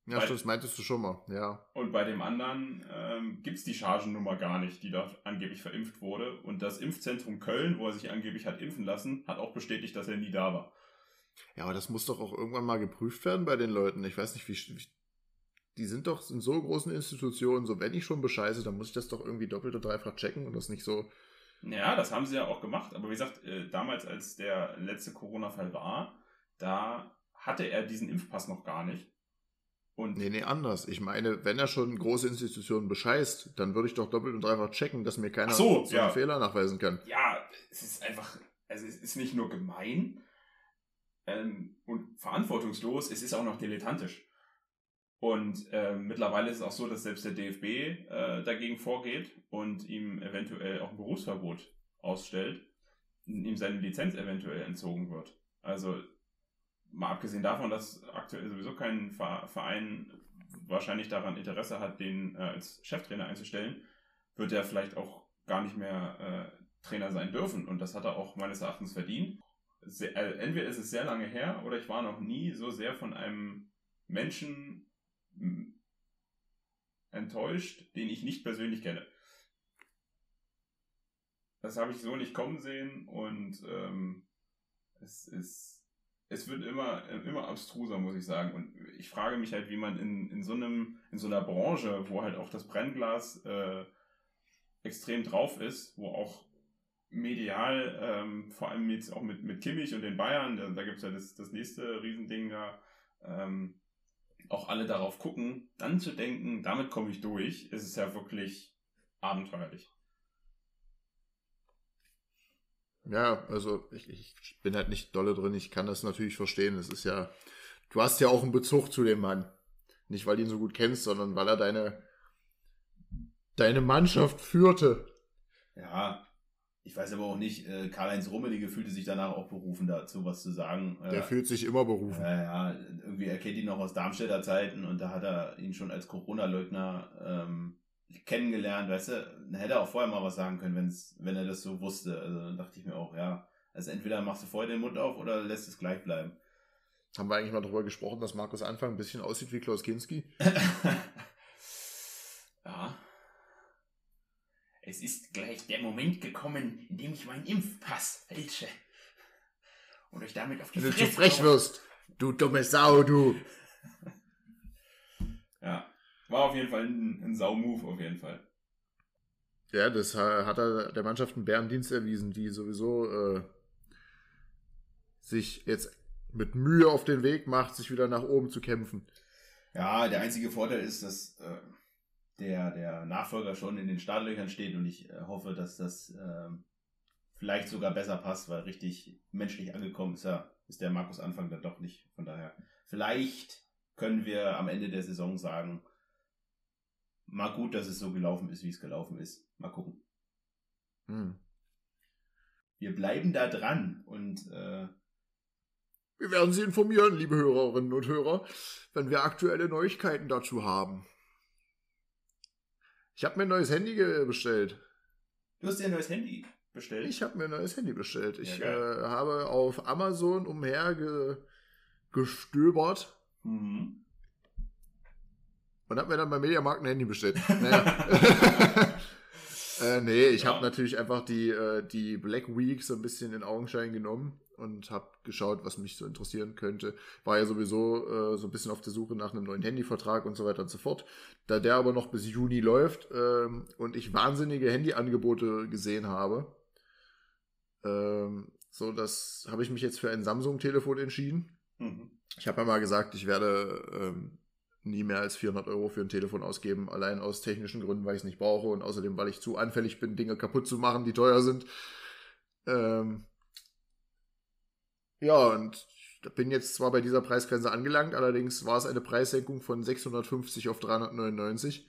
ja, bei, das meintest du schon mal, ja. Und bei dem anderen ähm, gibt es die Chargennummer gar nicht, die dort angeblich verimpft wurde. Und das Impfzentrum Köln, wo er sich angeblich hat impfen lassen, hat auch bestätigt, dass er nie da war. Ja, aber das muss doch auch irgendwann mal geprüft werden bei den Leuten. Ich weiß nicht, wie. wie die sind doch in so großen Institutionen, so wenn ich schon bescheiße, dann muss ich das doch irgendwie doppelt oder dreifach checken und das nicht so. Ja, das haben sie ja auch gemacht. Aber wie gesagt, äh, damals, als der letzte Corona-Fall war, da hatte er diesen Impfpass noch gar nicht. Und nee, nee, anders. Ich meine, wenn er schon große Institutionen bescheißt, dann würde ich doch doppelt und dreifach checken, dass mir keiner so, so ja. einen Fehler nachweisen kann. Ja, es ist einfach, also es ist nicht nur gemein ähm, und verantwortungslos, es ist auch noch dilettantisch. Und äh, mittlerweile ist es auch so, dass selbst der DFB äh, dagegen vorgeht und ihm eventuell auch ein Berufsverbot ausstellt, ihm seine Lizenz eventuell entzogen wird. Also mal abgesehen davon, dass aktuell sowieso kein Verein wahrscheinlich daran Interesse hat, den äh, als Cheftrainer einzustellen, wird er vielleicht auch gar nicht mehr äh, Trainer sein dürfen. Und das hat er auch meines Erachtens verdient. Sehr, äh, entweder ist es sehr lange her oder ich war noch nie so sehr von einem Menschen enttäuscht, den ich nicht persönlich kenne. Das habe ich so nicht kommen sehen und ähm, es ist es wird immer, immer abstruser, muss ich sagen. Und ich frage mich halt, wie man in, in so einem, in so einer Branche, wo halt auch das Brennglas äh, extrem drauf ist, wo auch medial, ähm, vor allem jetzt auch mit, mit Kimmich und den Bayern, da, da gibt es ja das, das nächste Riesending da, ähm, auch alle darauf gucken, dann zu denken, damit komme ich durch, ist es ja wirklich abenteuerlich. Ja, also ich, ich bin halt nicht dolle drin, ich kann das natürlich verstehen. Es ist ja, du hast ja auch einen Bezug zu dem Mann. Nicht, weil du ihn so gut kennst, sondern weil er deine, deine Mannschaft führte. Ja, ich weiß aber auch nicht, äh, Karl-Heinz Rummenigge fühlte sich danach auch berufen, dazu was zu sagen. Der äh, fühlt sich immer berufen. Ja, ja, irgendwie er kennt ihn noch aus Darmstädter Zeiten und da hat er ihn schon als Corona-Leugner ähm, kennengelernt, weißt du, dann hätte er auch vorher mal was sagen können, wenn's, wenn er das so wusste. Also dann dachte ich mir auch, ja, also entweder machst du vorher den Mund auf oder lässt es gleich bleiben. Haben wir eigentlich mal darüber gesprochen, dass Markus Anfang ein bisschen aussieht wie Klaus Kinski? ja. Es ist gleich der Moment gekommen, in dem ich meinen Impfpass fälsche. Und euch damit auf die Wenn du zu frech wirst, du dumme Sau, du. War auf jeden Fall ein, ein Sau-Move, auf jeden Fall. Ja, das hat er der Mannschaft einen Bärendienst erwiesen, die sowieso äh, sich jetzt mit Mühe auf den Weg macht, sich wieder nach oben zu kämpfen. Ja, der einzige Vorteil ist, dass äh, der, der Nachfolger schon in den Startlöchern steht und ich äh, hoffe, dass das äh, vielleicht sogar besser passt, weil richtig menschlich angekommen ist ja, ist der Markus Anfang dann doch nicht. Von daher, vielleicht können wir am Ende der Saison sagen, mal gut, dass es so gelaufen ist, wie es gelaufen ist. Mal gucken. Hm. Wir bleiben da dran und äh, wir werden Sie informieren, liebe Hörerinnen und Hörer, wenn wir aktuelle Neuigkeiten dazu haben. Ich habe mir ein neues Handy bestellt. Du hast dir ein neues Handy bestellt? Ich habe mir ein neues Handy bestellt. Ich ja, äh, habe auf Amazon umhergestöbert. Mhm. Und habe mir dann beim Mediamarkt ein Handy bestellt. Naja. äh, nee, ich ja. habe natürlich einfach die, äh, die Black Week so ein bisschen in Augenschein genommen und habe geschaut, was mich so interessieren könnte. War ja sowieso äh, so ein bisschen auf der Suche nach einem neuen Handyvertrag und so weiter und so fort. Da der aber noch bis Juni läuft ähm, und ich wahnsinnige Handyangebote gesehen habe, ähm, so das habe ich mich jetzt für ein Samsung-Telefon entschieden. Mhm. Ich habe ja mal gesagt, ich werde ähm, nie mehr als 400 Euro für ein Telefon ausgeben, allein aus technischen Gründen, weil ich es nicht brauche und außerdem, weil ich zu anfällig bin, Dinge kaputt zu machen, die teuer sind. Ähm ja, und ich bin jetzt zwar bei dieser Preisgrenze angelangt, allerdings war es eine Preissenkung von 650 auf 399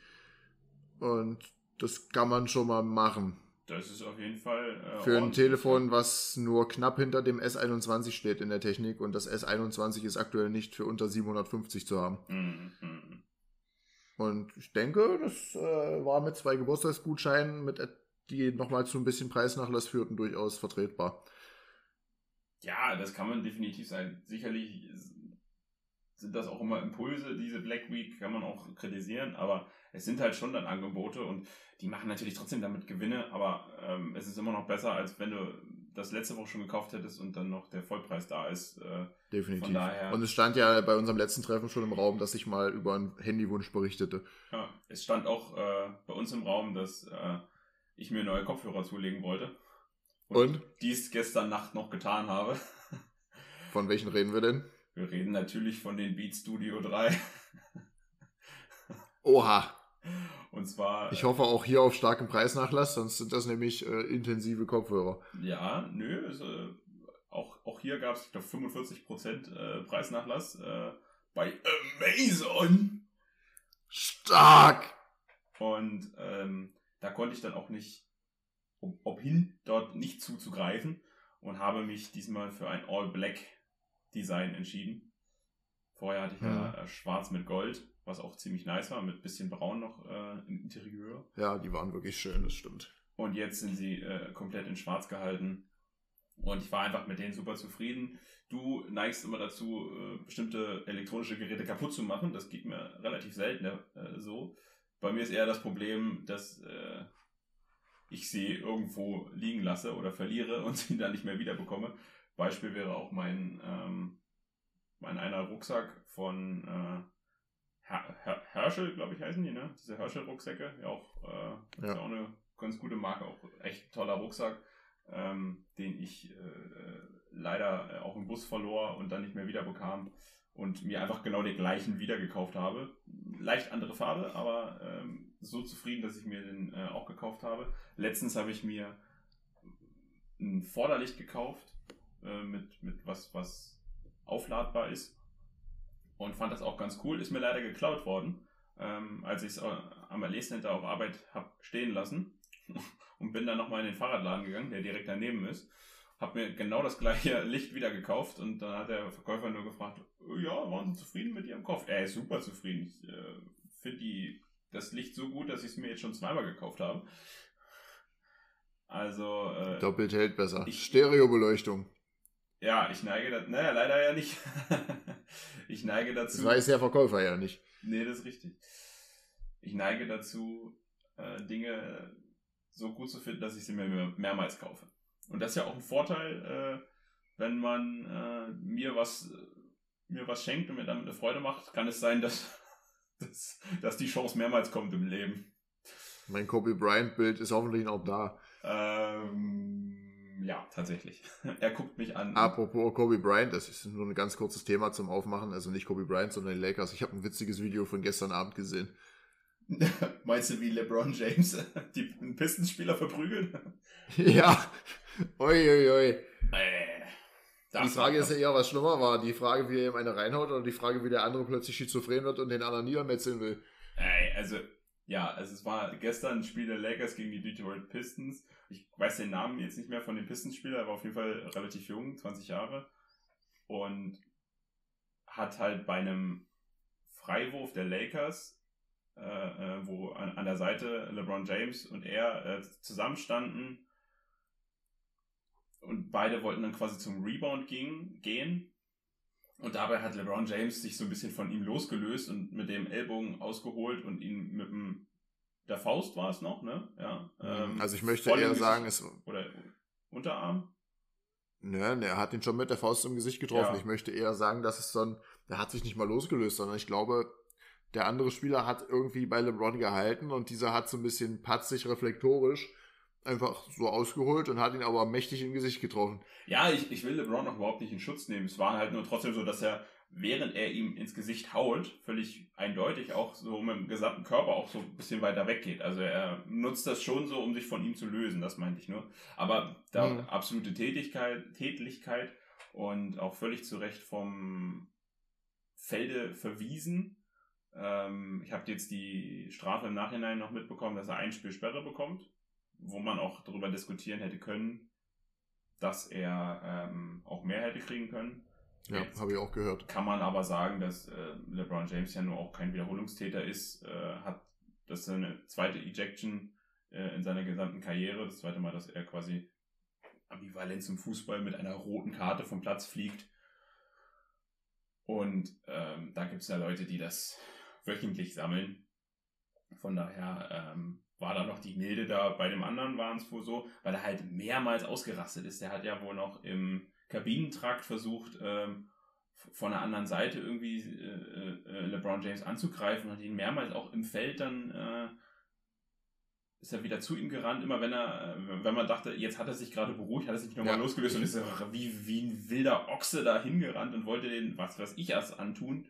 und das kann man schon mal machen. Das ist auf jeden Fall. Äh, Für ein Telefon, was nur knapp hinter dem S21 steht in der Technik und das S21 ist aktuell nicht für unter 750 zu haben. Mhm. Und ich denke, das äh, war mit zwei Geburtstagsgutscheinen, mit, die nochmal zu ein bisschen Preisnachlass führten, durchaus vertretbar. Ja, das kann man definitiv sein. Sicherlich sind das auch immer Impulse, diese Black Week kann man auch kritisieren, aber es sind halt schon dann Angebote und die machen natürlich trotzdem damit Gewinne, aber ähm, es ist immer noch besser, als wenn du das letzte Woche schon gekauft hättest und dann noch der Vollpreis da ist. Äh, Definitiv. und es stand ja bei unserem letzten Treffen schon im Raum, dass ich mal über einen Handywunsch berichtete. Ja, es stand auch äh, bei uns im Raum, dass äh, ich mir neue Kopfhörer zulegen wollte. Und? und? Dies gestern Nacht noch getan habe. Von welchen reden wir denn? Wir reden natürlich von den Beat Studio 3. Oha. Und zwar. Ich hoffe auch hier auf starken Preisnachlass, sonst sind das nämlich äh, intensive Kopfhörer. Ja, nö. Also, auch, auch hier gab es, ich glaube, 45% äh, Preisnachlass äh, bei Amazon. Stark! Und ähm, da konnte ich dann auch nicht, ob, ob hin, dort nicht zuzugreifen und habe mich diesmal für ein All Black Design entschieden. Vorher hatte ich ja, ja äh, schwarz mit Gold was auch ziemlich nice war, mit bisschen braun noch äh, im Interieur. Ja, die waren wirklich schön, das stimmt. Und jetzt sind sie äh, komplett in schwarz gehalten. Und ich war einfach mit denen super zufrieden. Du neigst immer dazu, äh, bestimmte elektronische Geräte kaputt zu machen. Das geht mir relativ selten äh, so. Bei mir ist eher das Problem, dass äh, ich sie irgendwo liegen lasse oder verliere und sie dann nicht mehr wiederbekomme. Beispiel wäre auch mein ähm, einer Rucksack von äh, Herschel, glaube ich, heißen die, ne? Diese Herschel-Rucksäcke, ja auch, äh, ja. ist auch eine ganz gute Marke, auch echt toller Rucksack, ähm, den ich äh, leider auch im Bus verlor und dann nicht mehr wiederbekam und mir einfach genau den gleichen wieder gekauft habe. Leicht andere Farbe, aber ähm, so zufrieden, dass ich mir den äh, auch gekauft habe. Letztens habe ich mir ein Vorderlicht gekauft äh, mit, mit was, was aufladbar ist und fand das auch ganz cool. Ist mir leider geklaut worden, ähm, als ich es am Allee Center auf Arbeit habe stehen lassen und bin dann nochmal in den Fahrradladen gegangen, der direkt daneben ist. Hab mir genau das gleiche Licht wieder gekauft und dann hat der Verkäufer nur gefragt, ja, waren Sie zufrieden mit Ihrem Kauf? Er ist super zufrieden. Ich äh, finde das Licht so gut, dass ich es mir jetzt schon zweimal gekauft habe. Also. Äh, Doppelt hält besser. Stereobeleuchtung. Ja, ich neige dazu. Naja, leider ja nicht. ich neige dazu. Das weiß der Verkäufer ja nicht. Nee, das ist richtig. Ich neige dazu, äh, Dinge so gut zu finden, dass ich sie mir mehr, mehrmals kaufe. Und das ist ja auch ein Vorteil, äh, wenn man äh, mir was mir was schenkt und mir damit eine Freude macht, kann es sein, dass, dass, dass die Chance mehrmals kommt im Leben. Mein Kobe Bryant-Bild ist hoffentlich noch da. Ähm, ja, tatsächlich. er guckt mich an. Apropos Kobe Bryant, das ist nur ein ganz kurzes Thema zum Aufmachen. Also nicht Kobe Bryant, sondern die Lakers. Ich habe ein witziges Video von gestern Abend gesehen. Meinst du, wie LeBron James die Pistenspieler verprügelt? ja. Oi, oi, oi. Äh, die Frage ist ja eher, was schlimmer war. Die Frage, wie er ihm eine reinhaut oder die Frage, wie der andere plötzlich schizophren wird und den anderen niedermetzeln will. Ey, also, ja, also es war gestern ein Spiel der Lakers gegen die Detroit Pistons ich weiß den Namen jetzt nicht mehr von dem Pistons-Spieler, er war auf jeden Fall relativ jung, 20 Jahre. Und hat halt bei einem Freiwurf der Lakers, äh, äh, wo an, an, der Seite LeBron James und er äh, zusammenstanden und beide wollten dann quasi zum Rebound ging, gehen. Und dabei hat LeBron James sich so ein bisschen von ihm losgelöst und mit dem Ellbogen ausgeholt und ihn mit dem der Faust war es noch, ne? Ja. Ähm, also ich möchte eher sagen, es. Oder Unterarm? Ne, ne, er hat ihn schon mit der Faust im Gesicht getroffen. Ja. Ich möchte eher sagen, dass es dann, der hat sich nicht mal losgelöst, sondern ich glaube, der andere Spieler hat irgendwie bei LeBron gehalten und dieser hat so ein bisschen patzig, reflektorisch einfach so ausgeholt und hat ihn aber mächtig im Gesicht getroffen. Ja, ich, ich will LeBron auch überhaupt nicht in Schutz nehmen. Es war halt nur trotzdem so, dass er während er ihm ins Gesicht haut, völlig eindeutig auch so mit dem gesamten Körper auch so ein bisschen weiter weggeht. Also er nutzt das schon so, um sich von ihm zu lösen, das meinte ich nur. Aber da mhm. absolute Tätigkeit, Tätlichkeit und auch völlig zu Recht vom Felde verwiesen. Ähm, ich habe jetzt die Strafe im Nachhinein noch mitbekommen, dass er ein Spiel Sperre bekommt, wo man auch darüber diskutieren hätte können, dass er ähm, auch mehr hätte kriegen können. Ja, habe ich auch gehört. Kann man aber sagen, dass äh, LeBron James ja nur auch kein Wiederholungstäter ist, äh, hat das seine zweite Ejection äh, in seiner gesamten Karriere, das zweite Mal, dass er quasi ambivalent zum Fußball mit einer roten Karte vom Platz fliegt. Und ähm, da gibt es ja Leute, die das wöchentlich sammeln. Von daher ähm, war da noch die Milde da. Bei dem anderen waren es wohl so, weil er halt mehrmals ausgerastet ist. Der hat ja wohl noch im Kabinentrakt versucht, ähm, von der anderen Seite irgendwie äh, äh, LeBron James anzugreifen und hat ihn mehrmals auch im Feld dann äh, ist er wieder zu ihm gerannt, immer wenn er, äh, wenn man dachte, jetzt hat er sich gerade beruhigt, hat er sich nochmal ja. losgelöst und ist wie, wie ein wilder Ochse da hingerannt und wollte den, was weiß ich, erst antun.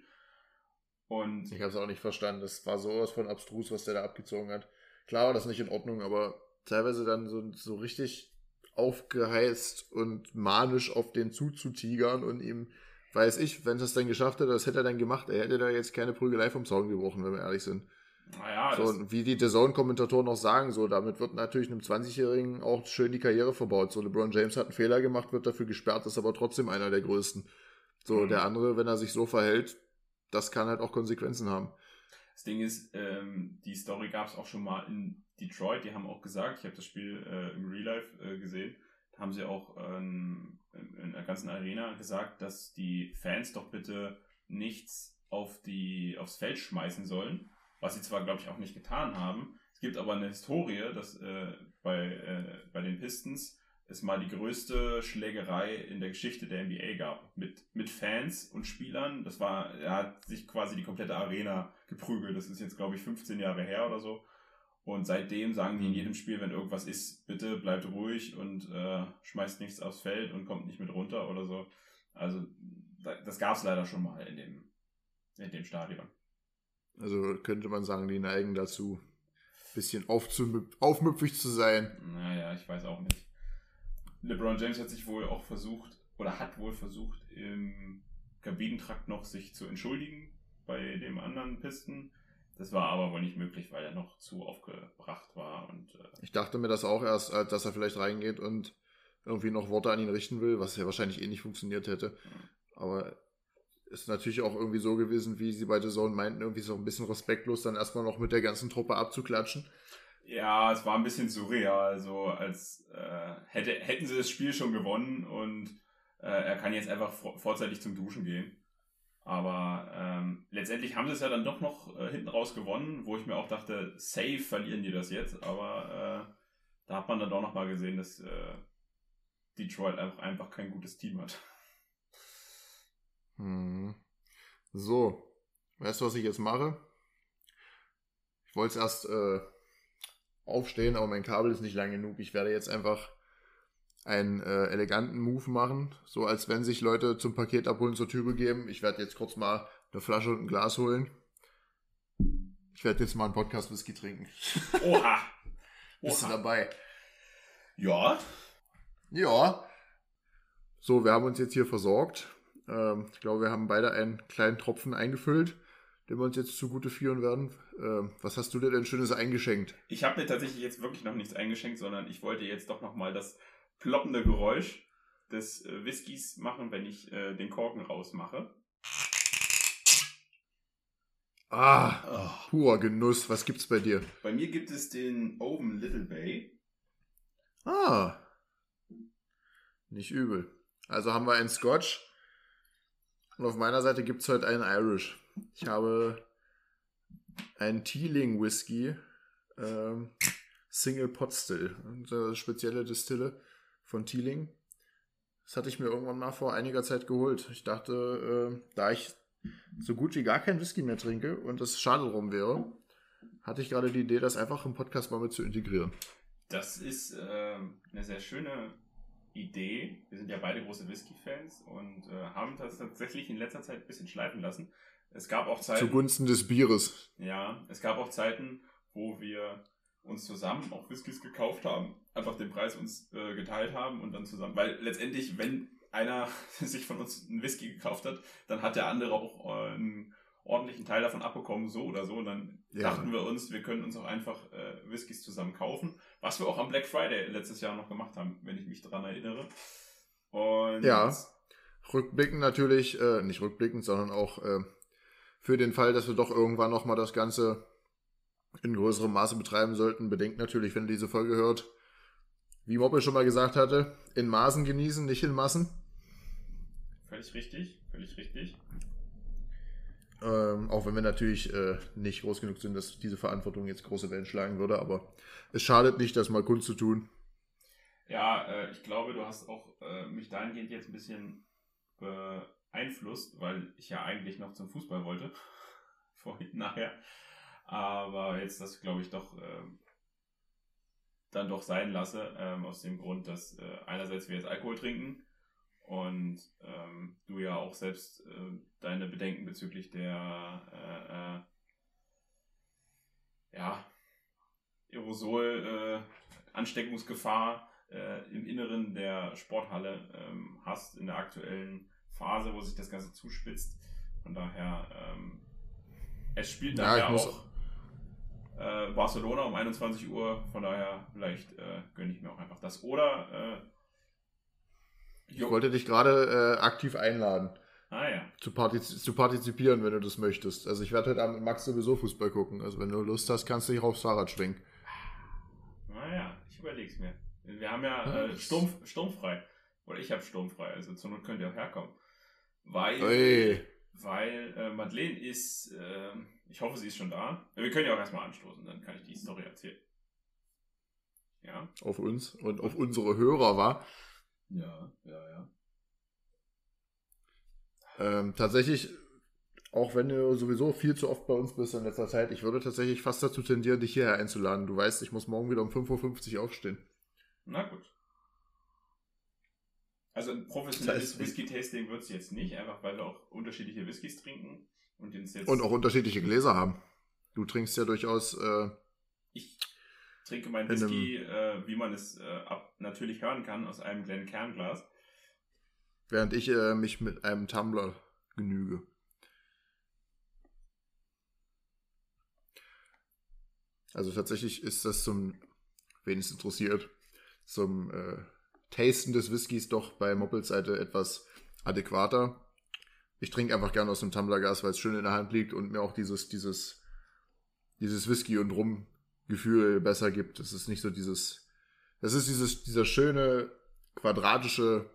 Und ich habe es auch nicht verstanden. Das war sowas von abstrus, was der da abgezogen hat. Klar war das nicht in Ordnung, aber teilweise dann so, so richtig aufgeheizt und manisch auf den zuzutigern und ihm, weiß ich, wenn es das dann geschafft hätte, das hätte er dann gemacht. Er hätte da jetzt keine Prügelei vom Zaun gebrochen, wenn wir ehrlich sind. Naja, so, wie die DAZN-Kommentatoren noch sagen, so, damit wird natürlich einem 20-Jährigen auch schön die Karriere verbaut. So, LeBron James hat einen Fehler gemacht, wird dafür gesperrt, ist aber trotzdem einer der größten. So, mhm. der andere, wenn er sich so verhält, das kann halt auch Konsequenzen haben. Das Ding ist, ähm, die Story gab es auch schon mal in Detroit, die haben auch gesagt, ich habe das Spiel äh, im Real Life äh, gesehen, haben sie auch ähm, in, in der ganzen Arena gesagt, dass die Fans doch bitte nichts auf die, aufs Feld schmeißen sollen, was sie zwar, glaube ich, auch nicht getan haben. Es gibt aber eine Historie, dass äh, bei, äh, bei den Pistons es mal die größte Schlägerei in der Geschichte der NBA gab. Mit, mit Fans und Spielern. Das war, er hat sich quasi die komplette Arena geprügelt. Das ist jetzt, glaube ich, 15 Jahre her oder so. Und seitdem sagen die in jedem Spiel, wenn irgendwas ist, bitte bleibt ruhig und äh, schmeißt nichts aufs Feld und kommt nicht mit runter oder so. Also das gab es leider schon mal in dem, in dem Stadion. Also könnte man sagen, die neigen dazu, ein bisschen aufmüpfig zu sein. Naja, ich weiß auch nicht. LeBron James hat sich wohl auch versucht, oder hat wohl versucht, im Kabinentrakt noch sich zu entschuldigen bei dem anderen Pisten. Das war aber wohl nicht möglich, weil er noch zu aufgebracht war. Und, äh ich dachte mir das auch erst, äh, dass er vielleicht reingeht und irgendwie noch Worte an ihn richten will, was ja wahrscheinlich eh nicht funktioniert hätte. Aber ist natürlich auch irgendwie so gewesen, wie sie bei The Zone meinten, irgendwie so ein bisschen respektlos, dann erstmal noch mit der ganzen Truppe abzuklatschen. Ja, es war ein bisschen surreal, also als äh, hätte, hätten sie das Spiel schon gewonnen und äh, er kann jetzt einfach vorzeitig zum Duschen gehen. Aber ähm, letztendlich haben sie es ja dann doch noch äh, hinten raus gewonnen, wo ich mir auch dachte, safe verlieren die das jetzt. Aber äh, da hat man dann doch nochmal gesehen, dass äh, Detroit einfach, einfach kein gutes Team hat. Hm. So, weißt du, was ich jetzt mache? Ich wollte es erst äh, aufstehen, aber mein Kabel ist nicht lang genug. Ich werde jetzt einfach einen äh, eleganten Move machen, so als wenn sich Leute zum Paket abholen zur Tür begeben. Ich werde jetzt kurz mal eine Flasche und ein Glas holen. Ich werde jetzt mal einen Podcast Whisky trinken. Oha. Oha. Bist du dabei? Ja. Ja. So, wir haben uns jetzt hier versorgt. Ähm, ich glaube, wir haben beide einen kleinen Tropfen eingefüllt, den wir uns jetzt zugute führen werden. Ähm, was hast du dir denn Schönes eingeschenkt? Ich habe mir tatsächlich jetzt wirklich noch nichts eingeschenkt, sondern ich wollte jetzt doch nochmal das ploppende Geräusch des äh, Whiskys machen, wenn ich äh, den Korken rausmache. Ah, oh. purer Genuss. Was gibt's bei dir? Bei mir gibt es den Oven Little Bay. Ah, nicht übel. Also haben wir einen Scotch. Und auf meiner Seite gibt es heute einen Irish. Ich habe einen Teeling Whisky, ähm, Single Pot Still. Eine spezielle Distille von Teeling. Das hatte ich mir irgendwann mal vor einiger Zeit geholt. Ich dachte, äh, da ich so gut wie gar kein Whisky mehr trinke und das schade drum wäre, hatte ich gerade die Idee, das einfach im Podcast mal mit zu integrieren. Das ist äh, eine sehr schöne Idee. Wir sind ja beide große Whisky-Fans und äh, haben das tatsächlich in letzter Zeit ein bisschen schleifen lassen. Es gab auch Zeiten. Zugunsten des Bieres. Ja, es gab auch Zeiten, wo wir uns zusammen auch Whiskys gekauft haben, einfach den Preis uns äh, geteilt haben und dann zusammen. Weil letztendlich, wenn einer sich von uns einen Whisky gekauft hat, dann hat der andere auch äh, einen ordentlichen Teil davon abbekommen, so oder so. Und dann ja. dachten wir uns, wir können uns auch einfach äh, Whiskys zusammen kaufen. Was wir auch am Black Friday letztes Jahr noch gemacht haben, wenn ich mich daran erinnere. Und ja, rückblickend natürlich, äh, nicht rückblickend, sondern auch äh, für den Fall, dass wir doch irgendwann nochmal das Ganze in größerem Maße betreiben sollten. Bedenkt natürlich, wenn ihr diese Folge hört, wie Moppe schon mal gesagt hatte, in Maßen genießen, nicht in Massen. Völlig richtig, völlig richtig. Ähm, auch wenn wir natürlich äh, nicht groß genug sind, dass diese Verantwortung jetzt große Wellen schlagen würde, aber es schadet nicht, das mal Kunst zu tun. Ja, äh, ich glaube, du hast auch äh, mich dahingehend jetzt ein bisschen beeinflusst, weil ich ja eigentlich noch zum Fußball wollte. Vorhin, nachher. Aber jetzt das, glaube ich, doch ähm, dann doch sein lasse, ähm, aus dem Grund, dass äh, einerseits wir jetzt Alkohol trinken und ähm, du ja auch selbst äh, deine Bedenken bezüglich der äh, äh, ja, Aerosol-Ansteckungsgefahr äh, im Inneren der Sporthalle ähm, hast in der aktuellen Phase, wo sich das Ganze zuspitzt. Von daher, ähm, es spielt ja, nachher auch äh, Barcelona um 21 Uhr, von daher vielleicht äh, gönne ich mir auch einfach das. Oder ich wollte dich gerade äh, aktiv einladen. Ah ja. Zu, partiz zu, partizipieren, wenn du das möchtest. Also ich werde heute Abend mit Max sowieso Fußball gucken. Also wenn du Lust hast, kannst du dich aufs Fahrrad schwingen. Naja, ich überleg's mir. Wir haben ja äh, Sturm, sturmfrei. Oder ich habe sturmfrei, also zur Not könnt ihr auch herkommen. Weil, weil äh, Madeleine ist, äh, ich hoffe, sie ist schon da. Wir können ja auch erstmal anstoßen, dann kann ich die Story erzählen. Ja. auf uns und auf unsere Hörer war. Ja, ja, ja. Ähm, tatsächlich, auch wenn du sowieso viel zu oft bei uns bist in letzter Zeit, ich würde tatsächlich fast dazu tendieren, dich hierher einzuladen. Du weißt, ich muss morgen wieder um 5.50 Uhr aufstehen. Na gut. Also ein professionelles Das heißt, Whisky-Tasting wird es jetzt nicht, einfach weil wir auch unterschiedliche Whiskys trinken. Und Und auch unterschiedliche Gläser haben. Du trinkst ja durchaus, äh, ich trinke meinen In einem- Whisky, äh, wie man es äh, ab, natürlich hören kann, aus einem kleinen Kernglas. während ich äh, mich mit einem Tumbler genüge. Also tatsächlich ist das zum, wen es interessiert, zum äh, Tasten des Whiskys doch bei Moppels Seite etwas adäquater. Ich trinke einfach gerne aus dem Tumblerglas, weil es schön in der Hand liegt und mir auch dieses, dieses, dieses Whisky und Rum-Gefühl besser gibt. Es ist nicht so dieses, es ist dieses, dieser schöne, quadratische,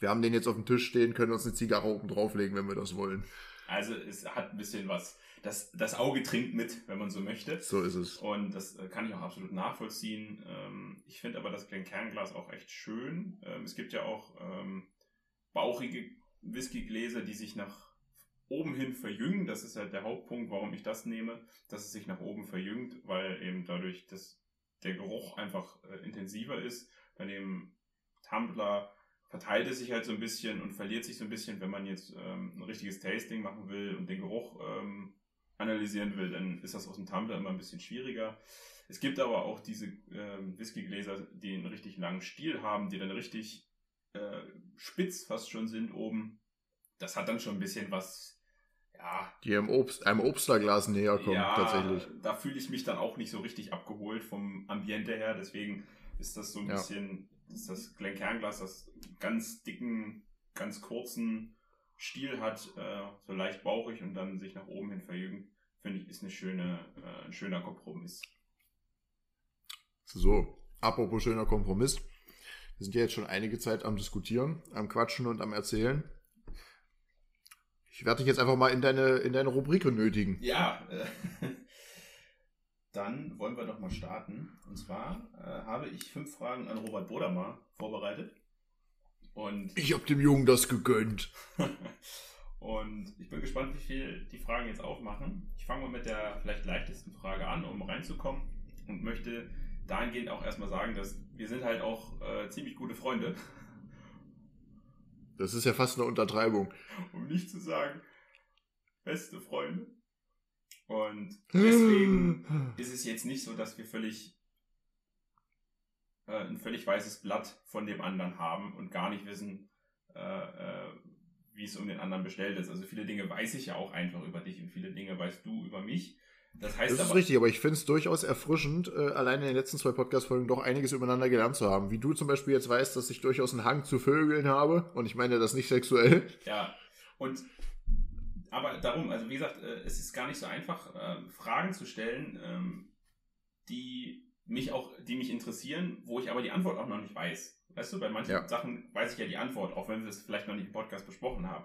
wir haben den jetzt auf dem Tisch stehen, können uns eine Zigarre oben drauflegen, wenn wir das wollen. Also es hat ein bisschen was. Das, das Auge trinkt mit, wenn man so möchte. So ist es. Und das kann ich auch absolut nachvollziehen. Ähm, ich finde aber das Glencairn-Glas auch echt schön. Ähm, es gibt ja auch ähm, bauchige Whiskygläser, die sich nach oben hin verjüngen. Das ist halt der Hauptpunkt, warum ich das nehme, dass es sich nach oben verjüngt, weil eben dadurch das, der Geruch einfach äh, intensiver ist. Bei dem Tumbler verteilt es sich halt so ein bisschen und verliert sich so ein bisschen, wenn man jetzt ähm, ein richtiges Tasting machen will und den Geruch ähm, analysieren will, dann ist das aus dem Tumbler immer ein bisschen schwieriger. Es gibt aber auch diese ähm, Whiskygläser, die einen richtig langen Stiel haben, die dann richtig äh, spitz fast schon sind oben. Das hat dann schon ein bisschen was, ja, Die einem, Obst, einem Obstlerglas näher kommen, ja, tatsächlich. da fühle ich mich dann auch nicht so richtig abgeholt vom Ambiente her. Deswegen ist das so ein Ja. bisschen, ist das Glencairn-Glas, das ganz dicken, ganz kurzen Stiel hat, äh, so leicht bauchig und dann sich nach oben hin verjüngt, finde ich, ist eine schöne, äh, ein schöner Kompromiss. So, apropos schöner Kompromiss. Wir sind ja jetzt schon einige Zeit am Diskutieren, am Quatschen und am Erzählen. Ich werde dich jetzt einfach mal in deine, in deine Rubrik nötigen. Ja, äh, dann wollen wir doch mal starten. Und zwar äh, habe ich fünf Fragen an Robert Bodermar vorbereitet. Und Ich hab dem Jungen das gegönnt. Und ich bin gespannt, wie viel die Fragen jetzt aufmachen. Ich fange mal mit der vielleicht leichtesten Frage an, um reinzukommen und möchte dahingehend auch erstmal sagen, dass wir sind halt auch äh, ziemlich gute Freunde, Das ist ja fast eine Untertreibung. um nicht zu sagen beste Freunde. Und deswegen ist es jetzt nicht so, dass wir völlig äh, ein völlig weißes Blatt von dem anderen haben und gar nicht wissen, äh, äh, wie es um den anderen bestellt ist. Also viele Dinge weiß ich ja auch einfach über dich und viele Dinge weißt du über mich. Das heißt Das ist aber, richtig, aber ich finde es durchaus erfrischend, äh, allein in den letzten zwei Podcast-Folgen doch einiges übereinander gelernt zu haben. Wie du zum Beispiel jetzt weißt, dass ich durchaus einen Hang zu Vögeln habe. Und ich meine das nicht sexuell. Ja, und aber darum, also wie gesagt, äh, es ist gar nicht so einfach, äh, Fragen zu stellen, ähm, die mich auch, die mich interessieren, wo ich aber die Antwort auch noch nicht weiß. Weißt du, bei manchen Ja. Sachen weiß ich ja die Antwort, auch wenn wir es vielleicht noch nicht im Podcast besprochen haben.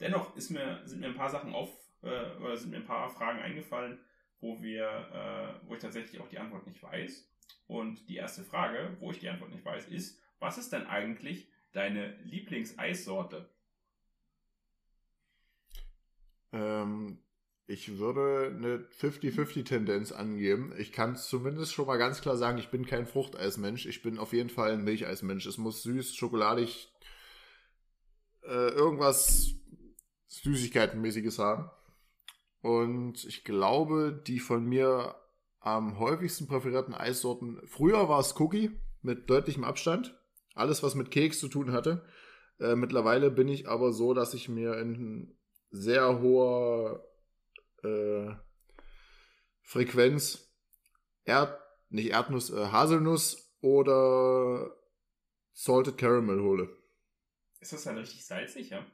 Dennoch ist mir, sind mir ein paar Sachen auf, äh, oder sind mir ein paar Fragen eingefallen, wo wir, äh, wo ich tatsächlich auch die Antwort nicht weiß. Und die erste Frage, wo ich die Antwort nicht weiß, ist, was ist denn eigentlich deine Lieblingseissorte? Ähm, ich würde eine 50-50-Tendenz angeben. Ich kann zumindest schon mal ganz klar sagen, ich bin kein Fruchteismensch. Ich bin auf jeden Fall ein Milcheismensch. Es muss süß, schokoladig, äh, irgendwas Süßigkeitenmäßiges haben. Und ich glaube, die von mir am häufigsten präferierten Eissorten, früher war es Cookie mit deutlichem Abstand. Alles, was mit Keks zu tun hatte. Äh, mittlerweile bin ich aber so, dass ich mir in sehr hoher äh, Frequenz Erd, nicht Erdnuss, äh, Haselnuss oder Salted Caramel hole. Ist das dann richtig salzig, ja?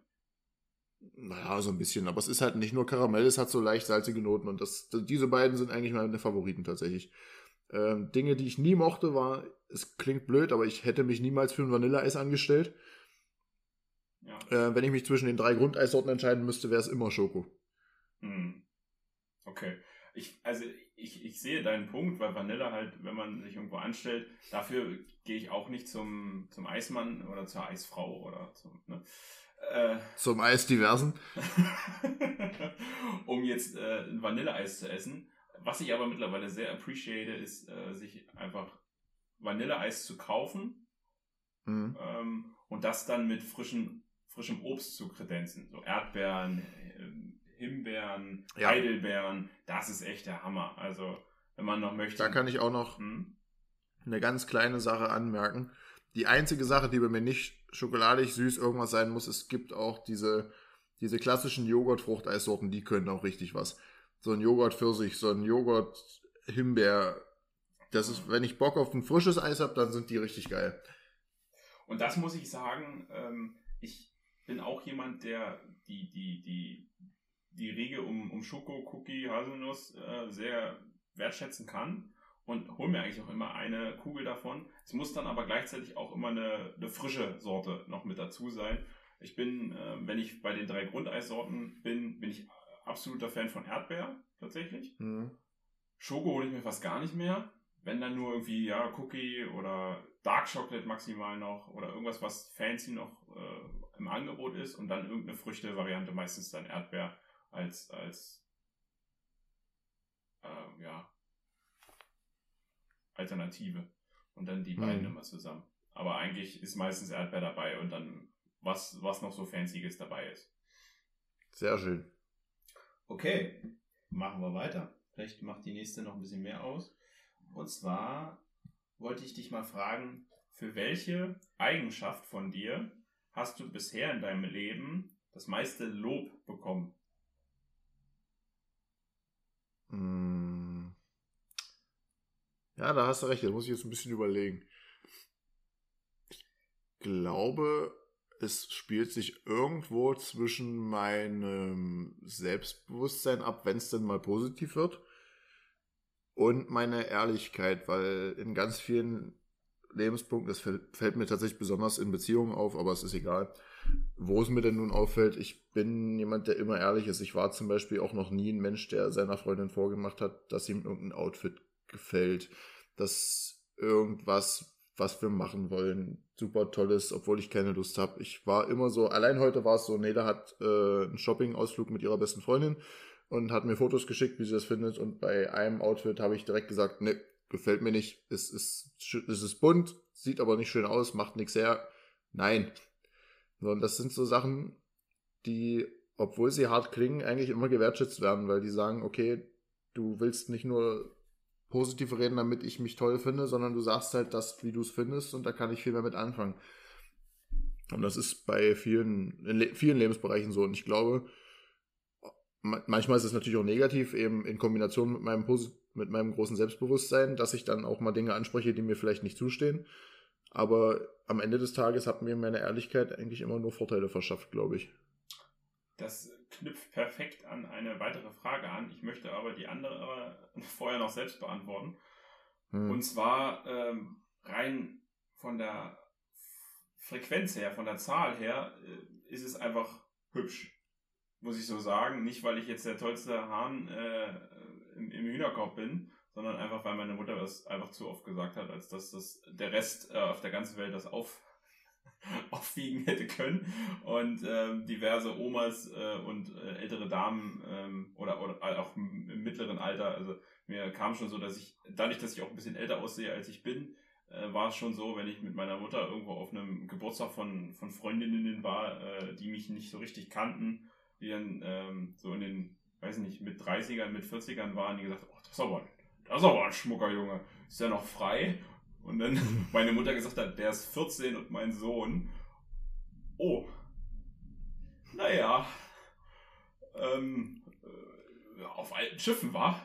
Naja, so ein bisschen, aber es ist halt nicht nur Karamell, es hat so leicht salzige Noten und das, diese beiden sind eigentlich meine Favoriten tatsächlich. Ähm, Dinge, die ich nie mochte, war, es klingt blöd, aber ich hätte mich niemals für ein Vanilleeis angestellt. Ja. Äh, wenn ich mich zwischen den drei Grundeissorten entscheiden müsste, wäre es immer Schoko. Hm. Okay. Ich, also ich, ich sehe deinen Punkt, weil Vanille halt, wenn man sich irgendwo anstellt, dafür gehe ich auch nicht zum, zum Eismann oder zur Eisfrau oder zum, ne? Äh, zum Eisdiversen. um jetzt äh, ein Vanilleeis zu essen. Was ich aber mittlerweile sehr appreciate, ist, äh, sich einfach Vanilleeis zu kaufen mhm. ähm, und das dann mit frischen, frischem Obst zu kredenzen. So Erdbeeren, äh, Himbeeren, ja. Heidelbeeren. Das ist echt der Hammer. Also, wenn man noch möchte. Da kann ich auch noch hm? eine ganz kleine Sache anmerken. Die einzige Sache, die bei mir nicht schokoladig, süß irgendwas sein muss, es gibt auch diese, diese klassischen Joghurt-Fruchteissorten, die können auch richtig was. So ein Joghurt Pfirsich, so ein Joghurt Himbeer. Das ist, wenn ich Bock auf ein frisches Eis habe, dann sind die richtig geil. Und das muss ich sagen, ähm, ich bin auch jemand, der die, die, die, die Regel um, um Schoko, Cookie, Haselnuss äh, sehr wertschätzen kann und hole mir eigentlich auch immer eine Kugel davon. Es muss dann aber gleichzeitig auch immer eine, eine frische Sorte noch mit dazu sein. Ich bin, äh, wenn ich bei den drei Grundeissorten bin, bin ich absoluter Fan von Erdbeer tatsächlich. Mhm. Schoko hole ich mir fast gar nicht mehr. Wenn dann nur irgendwie, ja, Cookie oder Dark Chocolate maximal noch oder irgendwas, was fancy noch äh, im Angebot ist und dann irgendeine Früchte-Variante, meistens dann Erdbeer als, als äh, ja, Alternative. Und dann die beiden mhm. immer zusammen. Aber eigentlich ist meistens Erdbeer dabei und dann was, was noch so Fancyes dabei ist. Sehr schön. Okay, machen wir weiter. Vielleicht macht die nächste noch ein bisschen mehr aus. Und zwar wollte ich dich mal fragen, für welche Eigenschaft von dir hast du bisher in deinem Leben das meiste Lob bekommen? Hm. Ja, da hast du recht. Da muss ich jetzt ein bisschen überlegen. Ich glaube, es spielt sich irgendwo zwischen meinem Selbstbewusstsein ab, wenn es denn mal positiv wird, und meine Ehrlichkeit, weil in ganz vielen Lebenspunkten, das fällt, mir tatsächlich besonders in Beziehungen auf, aber es ist egal, wo es mir denn nun auffällt. Ich bin jemand, der immer ehrlich ist. Ich war zum Beispiel auch noch nie ein Mensch, der seiner Freundin vorgemacht hat, dass ihm irgendein Outfit gefällt, dass irgendwas was wir machen wollen. Super tolles, obwohl ich keine Lust habe. Ich war immer so, allein heute war es so, Neda hat äh, einen Shopping-Ausflug mit ihrer besten Freundin und hat mir Fotos geschickt, wie sie das findet. Und bei einem Outfit habe ich direkt gesagt, ne, gefällt mir nicht. Es ist, es ist bunt, sieht aber nicht schön aus, macht nichts her. Nein. So, und das sind so Sachen, die, obwohl sie hart klingen, eigentlich immer gewertschätzt werden, weil die sagen, okay, du willst nicht nur positiv reden, damit ich mich toll finde, sondern du sagst halt das, wie du es findest und da kann ich viel mehr mit anfangen. Und das ist bei vielen, in le vielen Lebensbereichen so. Und ich glaube, manchmal ist es natürlich auch negativ, eben in Kombination mit meinem, mit meinem großen Selbstbewusstsein, dass ich dann auch mal Dinge anspreche, die mir vielleicht nicht zustehen. Aber am Ende des Tages hat mir meine Ehrlichkeit eigentlich immer nur Vorteile verschafft, glaube ich. Das knüpft perfekt an eine weitere Frage an. Ich möchte aber die andere vorher noch selbst beantworten. Hm. Und zwar ähm, rein von der Frequenz her, von der Zahl her, äh, ist es einfach hübsch. Muss ich so sagen. Nicht, weil ich jetzt der tollste Hahn äh, im, im Hühnerkorb bin, sondern einfach, weil meine Mutter das einfach zu oft gesagt hat, als dass das der Rest äh, auf der ganzen Welt das auf aufwiegen hätte können. Und ähm, diverse Omas äh, und äh, ältere Damen ähm, oder, oder auch im mittleren Alter, also mir kam schon so, dass ich, dadurch, dass ich auch ein bisschen älter aussehe, als ich bin, äh, war es schon so, wenn ich mit meiner Mutter irgendwo auf einem Geburtstag von, von Freundinnen war, äh, die mich nicht so richtig kannten, die dann ähm, so in den, weiß nicht, mit 30ern, mit 40ern waren, die gesagt, oh, das ist aber, das ist aber ein schmucker Junge, ist ja noch frei und dann meine Mutter gesagt hat, der ist 14 und mein Sohn. Oh. Naja. Ähm, äh, auf alten Schiffen war.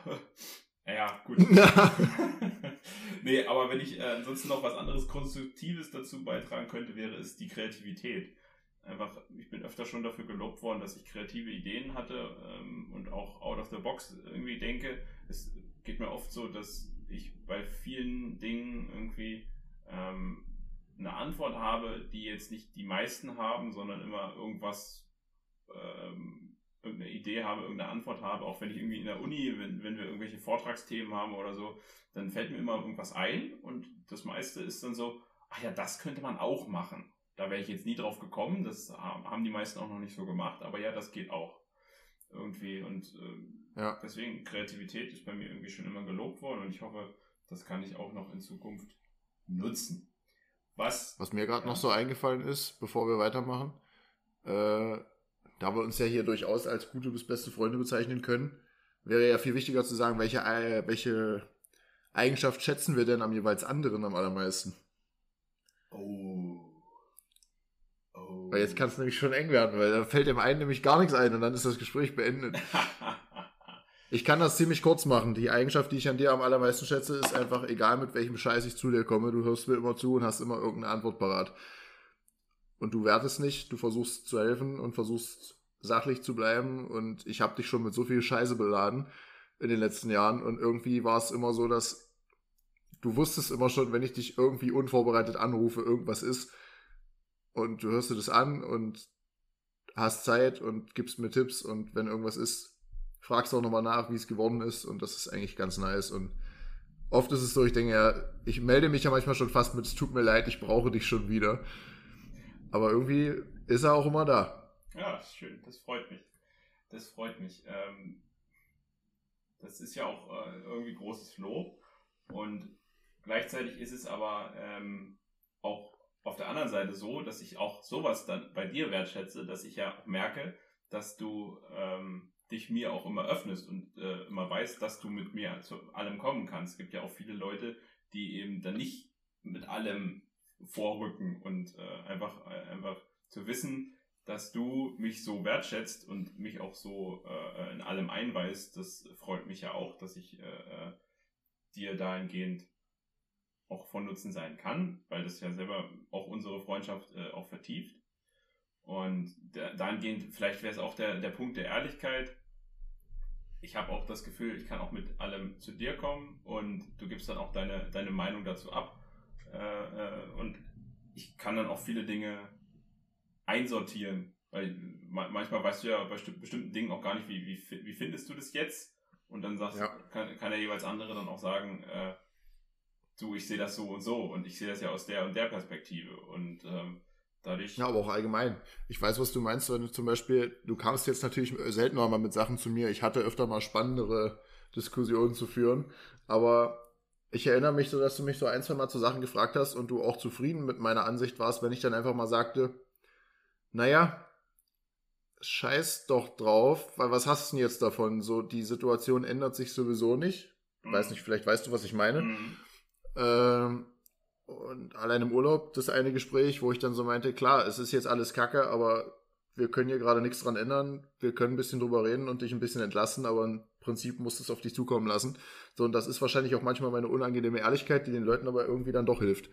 Naja, gut. nee, aber wenn ich äh, ansonsten noch was anderes Konstruktives dazu beitragen könnte, wäre es die Kreativität. Einfach, ich bin öfter schon dafür gelobt worden, dass ich kreative Ideen hatte ähm, und auch out of the box irgendwie denke. Es geht mir oft so, dass ich bei vielen Dingen irgendwie ähm, eine Antwort habe, die jetzt nicht die meisten haben, sondern immer irgendwas, ähm, irgendeine Idee habe, irgendeine Antwort habe, auch wenn ich irgendwie in der Uni, wenn, wenn wir irgendwelche Vortragsthemen haben oder so, dann fällt mir immer irgendwas ein und das meiste ist dann so, ach ja, das könnte man auch machen. Da wäre ich jetzt nie drauf gekommen, das haben die meisten auch noch nicht so gemacht, aber ja, das geht auch irgendwie und äh, ja. deswegen Kreativität ist bei mir irgendwie schon immer gelobt worden und ich hoffe, das kann ich auch noch in Zukunft nutzen. Was, Was mir gerade ja. noch so eingefallen ist, bevor wir weitermachen, äh, da wir uns ja hier durchaus als gute bis beste Freunde bezeichnen können, wäre ja viel wichtiger zu sagen, welche, äh, welche Eigenschaft schätzen wir denn am jeweils anderen am allermeisten? Oh. oh. Weil jetzt kann es nämlich schon eng werden, weil da fällt dem einen nämlich gar nichts ein und dann ist das Gespräch beendet. ich kann das ziemlich kurz machen. Die Eigenschaft, die ich an dir am allermeisten schätze, ist einfach, egal mit welchem Scheiß ich zu dir komme, du hörst mir immer zu und hast immer irgendeine Antwort parat und du wertest nicht, du versuchst zu helfen und versuchst sachlich zu bleiben und ich habe dich schon mit so viel Scheiße beladen in den letzten Jahren und irgendwie war es immer so, dass du wusstest immer schon, wenn ich dich irgendwie unvorbereitet anrufe, irgendwas ist und du hörst dir das an und hast Zeit und gibst mir Tipps und wenn irgendwas ist, fragst auch nochmal nach, wie es geworden ist und das ist eigentlich ganz nice und oft ist es so, ich denke ja, ich melde mich ja manchmal schon fast mit, es tut mir leid, ich brauche dich schon wieder aber irgendwie ist er auch immer da. Ja, schön. Das freut mich. Das freut mich. Ähm, das ist ja auch äh, irgendwie großes Lob. Und gleichzeitig ist es aber ähm, auch auf der anderen Seite so, dass ich auch sowas dann bei dir wertschätze, dass ich ja auch merke, dass du ähm, dich mir auch immer öffnest und äh, immer weißt, dass du mit mir zu allem kommen kannst. Es gibt ja auch viele Leute, die eben dann nicht mit allem vorrücken und äh, einfach, äh, einfach zu wissen, dass du mich so wertschätzt und mich auch so äh, in allem einweist, das freut mich ja auch, dass ich äh, äh, dir dahingehend auch von Nutzen sein kann, weil das ja selber auch unsere Freundschaft äh, auch vertieft. Und dahingehend, vielleicht wäre es auch der, der Punkt der Ehrlichkeit. Ich habe auch das Gefühl, ich kann auch mit allem zu dir kommen und du gibst dann auch deine, deine Meinung dazu ab. Äh, äh, und ich kann dann auch viele Dinge einsortieren. Weil manchmal weißt du ja bei bestimmten Dingen auch gar nicht, wie, wie, wie findest du das jetzt? Und dann sagst, ja. kann, kann der jeweils andere dann auch sagen, äh, du, ich sehe das so und so und ich sehe das ja aus der und der Perspektive. Und ähm, dadurch. Ja, aber auch allgemein. Ich weiß, was du meinst, wenn du zum Beispiel, du kamst jetzt natürlich seltener mal mit Sachen zu mir. Ich hatte öfter mal spannendere Diskussionen zu führen, aber ich erinnere mich so, dass du mich so ein, zwei Mal zu Sachen gefragt hast und du auch zufrieden mit meiner Ansicht warst, wenn ich dann einfach mal sagte, naja, scheiß doch drauf, weil was hast du denn jetzt davon? So, die Situation ändert sich sowieso nicht. Mhm. Weiß nicht, vielleicht weißt du, was ich meine. Mhm. Ähm, und allein im Urlaub, das eine Gespräch, wo ich dann so meinte, klar, es ist jetzt alles Kacke, aber wir können hier gerade nichts dran ändern. Wir können ein bisschen drüber reden und dich ein bisschen entlassen, aber im Prinzip musst du es auf dich zukommen lassen. So, und das ist wahrscheinlich auch manchmal meine unangenehme Ehrlichkeit, die den Leuten aber irgendwie dann doch hilft.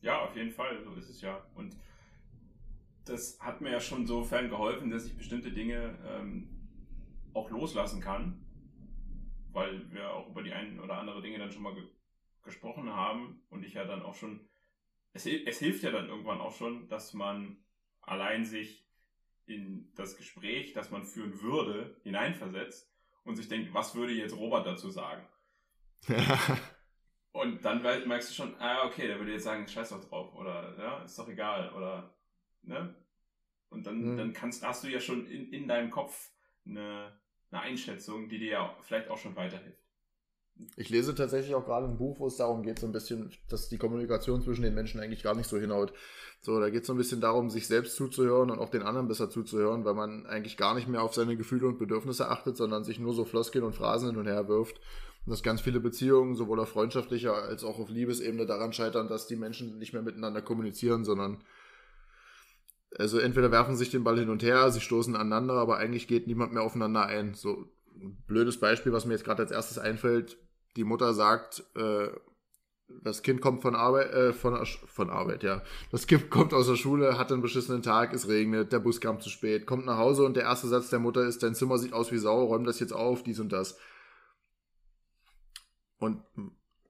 Ja, auf jeden Fall, so ist es ja. Und das hat mir ja schon sofern geholfen, dass ich bestimmte Dinge ähm, auch loslassen kann, weil wir auch über die ein oder andere Dinge dann schon mal gesprochen haben und ich ja dann auch schon, es, es hilft ja dann irgendwann auch schon, dass man allein sich in das Gespräch, das man führen würde, hineinversetzt und sich denkt, was würde jetzt Robert dazu sagen? und dann merkst du schon, ah, okay, der würde jetzt sagen, scheiß doch drauf, oder ja, ist doch egal, oder ne? Und dann, mhm. dann kannst, hast du ja schon in, in deinem Kopf eine, eine Einschätzung, die dir ja vielleicht auch schon weiterhilft. Ich lese tatsächlich auch gerade ein Buch, wo es darum geht, so ein bisschen, dass die Kommunikation zwischen den Menschen eigentlich gar nicht so hinhaut. So, da geht es so ein bisschen darum, sich selbst zuzuhören und auch den anderen besser zuzuhören, weil man eigentlich gar nicht mehr auf seine Gefühle und Bedürfnisse achtet, sondern sich nur so Floskeln und Phrasen hin und her wirft. Und dass ganz viele Beziehungen, sowohl auf freundschaftlicher als auch auf Liebesebene, daran scheitern, dass die Menschen nicht mehr miteinander kommunizieren, sondern also entweder werfen sich den Ball hin und her, sie stoßen aneinander, aber eigentlich geht niemand mehr aufeinander ein. So ein blödes Beispiel, was mir jetzt gerade als erstes einfällt, die Mutter sagt, äh, das Kind kommt von Arbeit, äh, von, von Arbeit, ja. Das Kind kommt aus der Schule, hat einen beschissenen Tag, es regnet, der Bus kam zu spät, kommt nach Hause und der erste Satz der Mutter ist, dein Zimmer sieht aus wie Sau, räum das jetzt auf, dies und das. Und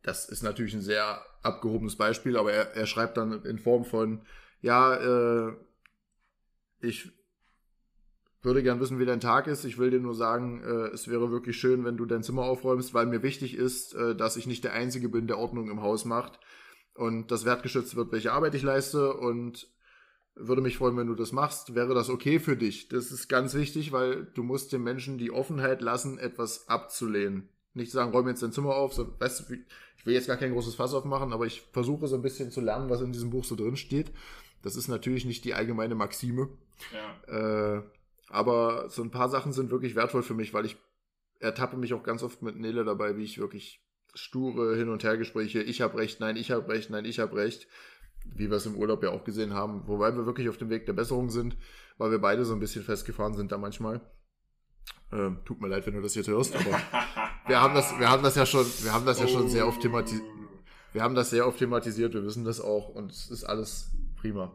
das ist natürlich ein sehr abgehobenes Beispiel, aber er, er schreibt dann in Form von, ja, äh, ich würde gern wissen, wie dein Tag ist. Ich will dir nur sagen, äh, es wäre wirklich schön, wenn du dein Zimmer aufräumst, weil mir wichtig ist, äh, dass ich nicht der Einzige bin, der Ordnung im Haus macht und das wertgeschätzt wird, welche Arbeit ich leiste und würde mich freuen, wenn du das machst. Wäre das okay für dich? Das ist ganz wichtig, weil du musst den Menschen die Offenheit lassen, etwas abzulehnen. Nicht sagen, räum jetzt dein Zimmer auf. So, weißt du, ich will jetzt gar kein großes Fass aufmachen, aber ich versuche so ein bisschen zu lernen, was in diesem Buch so drin steht. Das ist natürlich nicht die allgemeine Maxime. Ja. Äh, aber so ein paar Sachen sind wirklich wertvoll für mich, weil ich ertappe mich auch ganz oft mit Nele dabei, wie ich wirklich sture Hin- und Hergespräche, ich habe recht, nein, ich habe recht, nein, ich habe recht, wie wir es im Urlaub ja auch gesehen haben, wobei wir wirklich auf dem Weg der Besserung sind, weil wir beide so ein bisschen festgefahren sind da manchmal. Ähm, tut mir leid, wenn du das jetzt hörst, aber wir haben das, wir haben das ja schon, wir haben das ja schon sehr oft thematisiert. Wir haben das sehr oft thematisiert, wir wissen das auch und es ist alles prima.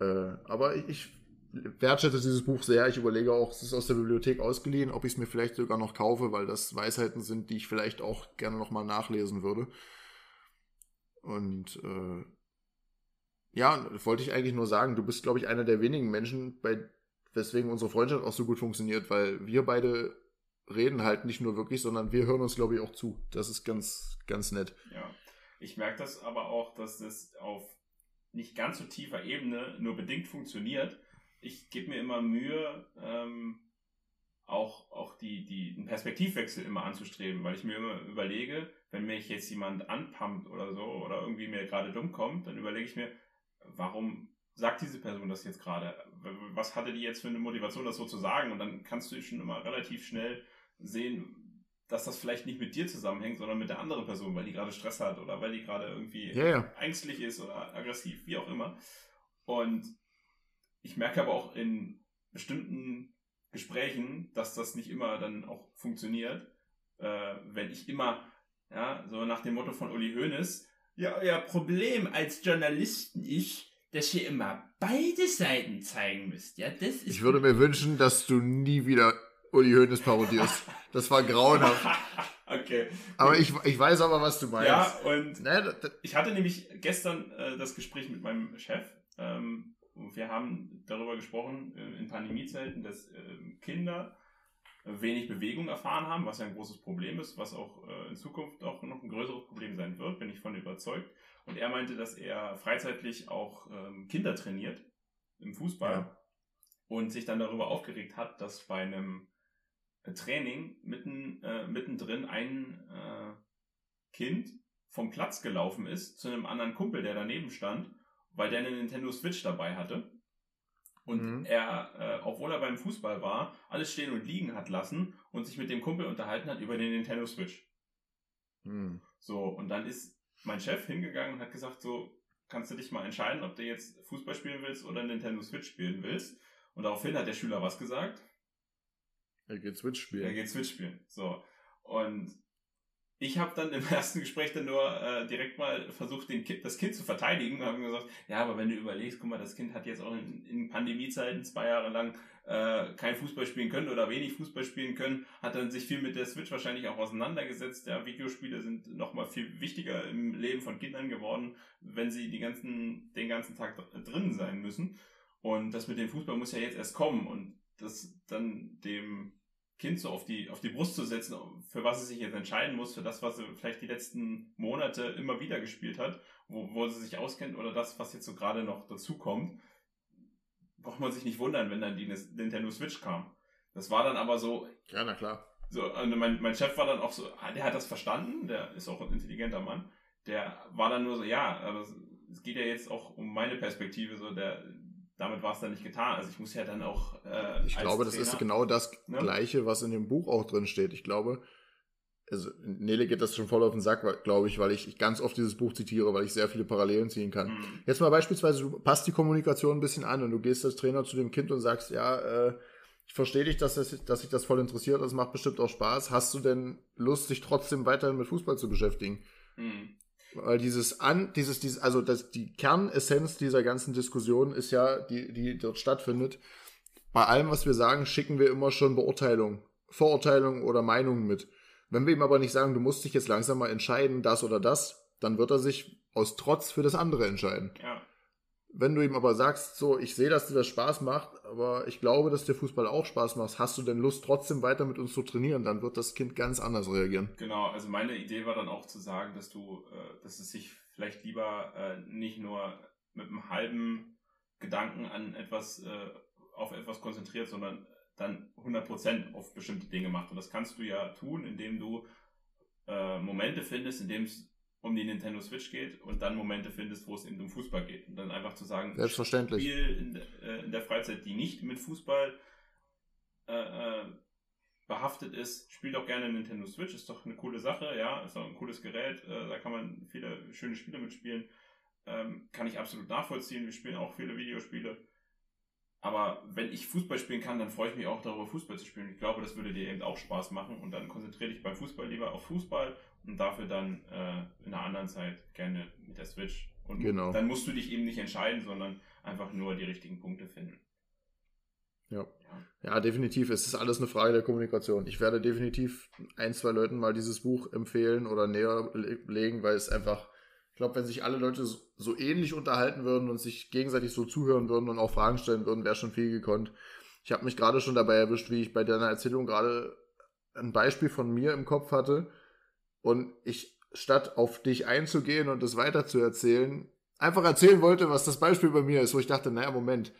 Äh, aber ich wertschätze dieses Buch sehr. Ich überlege auch, es ist aus der Bibliothek ausgeliehen, ob ich es mir vielleicht sogar noch kaufe, weil das Weisheiten sind, die ich vielleicht auch gerne nochmal nachlesen würde. Und äh, ja, wollte ich eigentlich nur sagen, du bist, glaube ich, einer der wenigen Menschen, bei weswegen unsere Freundschaft auch so gut funktioniert, weil wir beide reden halt nicht nur wirklich, sondern wir hören uns, glaube ich, auch zu. Das ist ganz, ganz nett. Ja, ich merke das aber auch, dass das auf nicht ganz so tiefer Ebene nur bedingt funktioniert. Ich gebe mir immer Mühe, ähm, auch, auch die, die, den Perspektivwechsel immer anzustreben, weil ich mir immer überlege, wenn mich jetzt jemand anpumpt oder so oder irgendwie mir gerade dumm kommt, dann überlege ich mir, warum sagt diese Person das jetzt gerade? Was hatte die jetzt für eine Motivation, das so zu sagen? Und dann kannst du schon immer relativ schnell sehen, dass das vielleicht nicht mit dir zusammenhängt, sondern mit der anderen Person, weil die gerade Stress hat oder weil die gerade irgendwie ja. ängstlich ist oder aggressiv, wie auch immer. Und ich merke aber auch in bestimmten Gesprächen, dass das nicht immer dann auch funktioniert, äh, wenn ich immer, ja, so nach dem Motto von Uli Hoeneß, ja, euer Problem als Journalisten ist, dass ihr immer beide Seiten zeigen müsst. Ja, das ist ich würde mir wünschen, dass du nie wieder Uli Hoeneß parodierst. Das war grauenhaft. okay. Aber ich, ich weiß aber, was du meinst. Ja, und ne, ich hatte nämlich gestern äh, das Gespräch mit meinem Chef. Ähm, wir haben darüber gesprochen äh, in Pandemiezeiten, dass äh, Kinder wenig Bewegung erfahren haben, was ja ein großes Problem ist, was auch äh, in Zukunft auch noch ein größeres Problem sein wird, bin ich von überzeugt. Und er meinte, dass er freizeitlich auch ähm, Kinder trainiert im Fußball ja. und sich dann darüber aufgeregt hat, dass bei einem äh, Training mitten, äh, mittendrin ein äh, Kind vom Platz gelaufen ist zu einem anderen Kumpel, der daneben stand, weil der eine Nintendo Switch dabei hatte. Und mhm. er, äh, obwohl er beim Fußball war, alles stehen und liegen hat lassen und sich mit dem Kumpel unterhalten hat über den Nintendo Switch. Mhm. So, und dann ist mein Chef hingegangen und hat gesagt, so, kannst du dich mal entscheiden, ob du jetzt Fußball spielen willst oder Nintendo Switch spielen willst. Und daraufhin hat der Schüler was gesagt. Er geht Switch spielen. Er geht Switch spielen. So. Und ich habe dann im ersten Gespräch dann nur äh, direkt mal versucht, den kind, das Kind zu verteidigen und habe gesagt, ja, aber wenn du überlegst, guck mal, das Kind hat jetzt auch in, in Pandemiezeiten zwei Jahre lang äh, kein Fußball spielen können oder wenig Fußball spielen können, hat dann sich viel mit der Switch wahrscheinlich auch auseinandergesetzt. Ja, Videospiele sind nochmal viel wichtiger im Leben von Kindern geworden, wenn sie die ganzen, den ganzen Tag drin sein müssen. Und das mit dem Fußball muss ja jetzt erst kommen und das dann dem Kind so auf die, auf die Brust zu setzen, für was es sich jetzt entscheiden muss, für das, was sie vielleicht die letzten Monate immer wieder gespielt hat, wo, wo sie sich auskennt oder das, was jetzt so gerade noch dazu kommt, braucht man sich nicht wundern, wenn dann die Nintendo Switch kam. Das war dann aber so. Ja, na klar. So, also mein, mein Chef war dann auch so, ah, der hat das verstanden, der ist auch ein intelligenter Mann. Der war dann nur so, ja, aber es geht ja jetzt auch um meine Perspektive, so der, damit war es dann nicht getan. Also ich muss ja dann auch. Äh, ich glaube, das ist genau das ne? Gleiche, was in dem Buch auch drin steht. Ich glaube, also Nele geht das schon voll auf den Sack, glaube ich, weil ich ganz oft dieses Buch zitiere, weil ich sehr viele Parallelen ziehen kann. Mhm. Jetzt mal beispielsweise, du passt die Kommunikation ein bisschen an und du gehst als Trainer zu dem Kind und sagst, ja, äh, ich verstehe dich, dass, das, dass sich das voll interessiert, das macht bestimmt auch Spaß. Hast du denn Lust, sich trotzdem weiterhin mit Fußball zu beschäftigen? Mhm. Weil dieses an, dieses, dieses, also das, die Kernessenz dieser ganzen Diskussion ist ja, die, die dort stattfindet. Bei allem, was wir sagen, schicken wir immer schon Beurteilung, Vorurteilung oder Meinungen mit. Wenn wir ihm aber nicht sagen, du musst dich jetzt langsam mal entscheiden, das oder das, dann wird er sich aus Trotz für das andere entscheiden. Ja. Wenn du ihm aber sagst, so, ich sehe, dass dir das Spaß macht, aber ich glaube, dass dir Fußball auch Spaß macht, hast du denn Lust, trotzdem weiter mit uns zu trainieren, dann wird das Kind ganz anders reagieren. Genau, also meine Idee war dann auch zu sagen, dass du, äh, dass es sich vielleicht lieber äh, nicht nur mit einem halben Gedanken an etwas, äh, auf etwas konzentriert, sondern dann 100% auf bestimmte Dinge macht. Und das kannst du ja tun, indem du Momente findest, in dem es um die Nintendo Switch geht und dann Momente findest, wo es eben um Fußball geht. Und dann einfach zu sagen, Selbstverständlich. Spiel in, äh, in der Freizeit, die nicht mit Fußball äh, äh, behaftet ist, spielt auch gerne Nintendo Switch, ist doch eine coole Sache, ja, ist auch ein cooles Gerät, äh, da kann man viele schöne Spiele mitspielen. Ähm, kann ich absolut nachvollziehen. Wir spielen auch viele Videospiele. Aber wenn ich Fußball spielen kann, dann freue ich mich auch darüber, Fußball zu spielen. Ich glaube, das würde dir eben auch Spaß machen. Und dann konzentriere dich beim Fußball lieber auf Fußball und dafür dann äh, in einer anderen Zeit gerne mit der Switch. Und Genau. dann musst du dich eben nicht entscheiden, sondern einfach nur die richtigen Punkte finden. Ja. Ja. Definitiv. Es ist alles eine Frage der Kommunikation. Ich werde definitiv ein, zwei Leuten mal dieses Buch empfehlen oder näher le- legen, weil es einfach, ich glaube, wenn sich alle Leute so, so ähnlich unterhalten würden und sich gegenseitig so zuhören würden und auch Fragen stellen würden, wäre schon viel gekonnt. Ich habe mich gerade schon dabei erwischt, wie ich bei deiner Erzählung gerade ein Beispiel von mir im Kopf hatte und ich statt auf dich einzugehen und es weiter zu erzählen, einfach erzählen wollte, was das Beispiel bei mir ist, wo ich dachte, naja, Moment,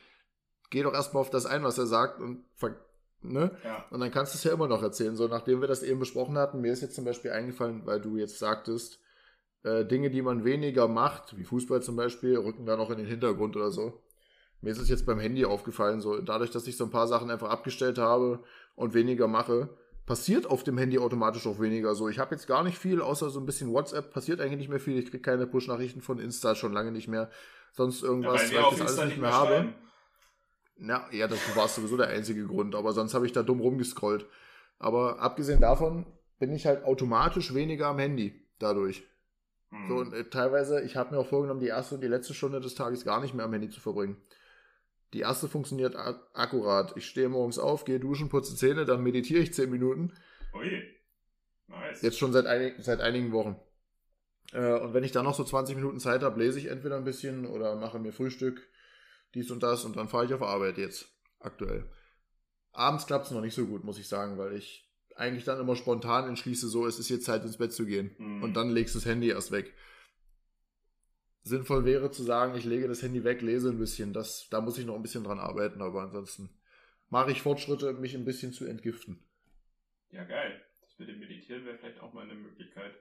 geh doch erstmal auf das ein, was er sagt und ne? Ja. Und dann kannst du es ja immer noch erzählen. So, nachdem wir das eben besprochen hatten, mir ist jetzt zum Beispiel eingefallen, weil du jetzt sagtest, äh, Dinge, die man weniger macht, wie Fußball zum Beispiel, rücken da noch in den Hintergrund oder so. Mir ist es jetzt beim Handy aufgefallen, so dadurch, dass ich so ein paar Sachen einfach abgestellt habe und weniger mache, passiert auf dem Handy automatisch auch weniger. So, ich habe jetzt gar nicht viel, außer so ein bisschen WhatsApp, passiert eigentlich nicht mehr viel. Ich kriege keine Push-Nachrichten von Insta schon lange nicht mehr. Sonst Ja, irgendwas, weil wir weil ich das Insta alles nicht mehr mehr habe. Na, ja, das war sowieso der einzige Grund, aber sonst habe ich da dumm rumgescrollt. Aber abgesehen davon bin ich halt automatisch weniger am Handy dadurch. Hm. So, und äh, teilweise, ich habe mir auch vorgenommen, die erste und die letzte Stunde des Tages gar nicht mehr am Handy zu verbringen. Die erste funktioniert ak akkurat. Ich stehe morgens auf, gehe duschen, putze Zähne, dann meditiere ich 10 Minuten. Ui. Nice. Jetzt schon seit, einig, seit einigen Wochen. Äh, und wenn ich dann noch so 20 Minuten Zeit habe, lese ich entweder ein bisschen oder mache mir Frühstück, dies und das und dann fahre ich auf Arbeit jetzt, aktuell. Abends klappt es noch nicht so gut, muss ich sagen, weil ich eigentlich dann immer spontan entschließe, so, es ist jetzt Zeit ins Bett zu gehen. Hm. Und dann legst du das Handy erst weg. Sinnvoll wäre zu sagen, ich lege das Handy weg, lese ein bisschen. Das, da muss ich noch ein bisschen dran arbeiten, aber ansonsten mache ich Fortschritte, mich ein bisschen zu entgiften. Ja, geil. Das mit dem Meditieren wäre vielleicht auch mal eine Möglichkeit.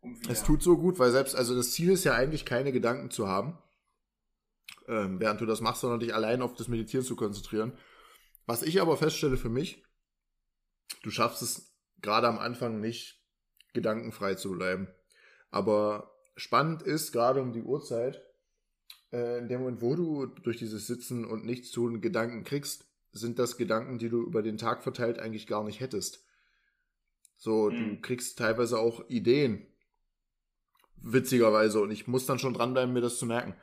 Um Es tut so gut, weil selbst, also das Ziel ist ja eigentlich keine Gedanken zu haben, ähm, während du das machst, sondern dich allein auf das Meditieren zu konzentrieren. Was ich aber feststelle für mich, du schaffst es gerade am Anfang nicht, gedankenfrei zu bleiben. Aber spannend ist, gerade um die Uhrzeit, äh, in dem Moment, wo du durch dieses Sitzen und nichts tun Gedanken kriegst, sind das Gedanken, die du über den Tag verteilt eigentlich gar nicht hättest. So, du Hm. kriegst teilweise auch Ideen. Witzigerweise. Und ich muss dann schon dranbleiben, mir das zu merken.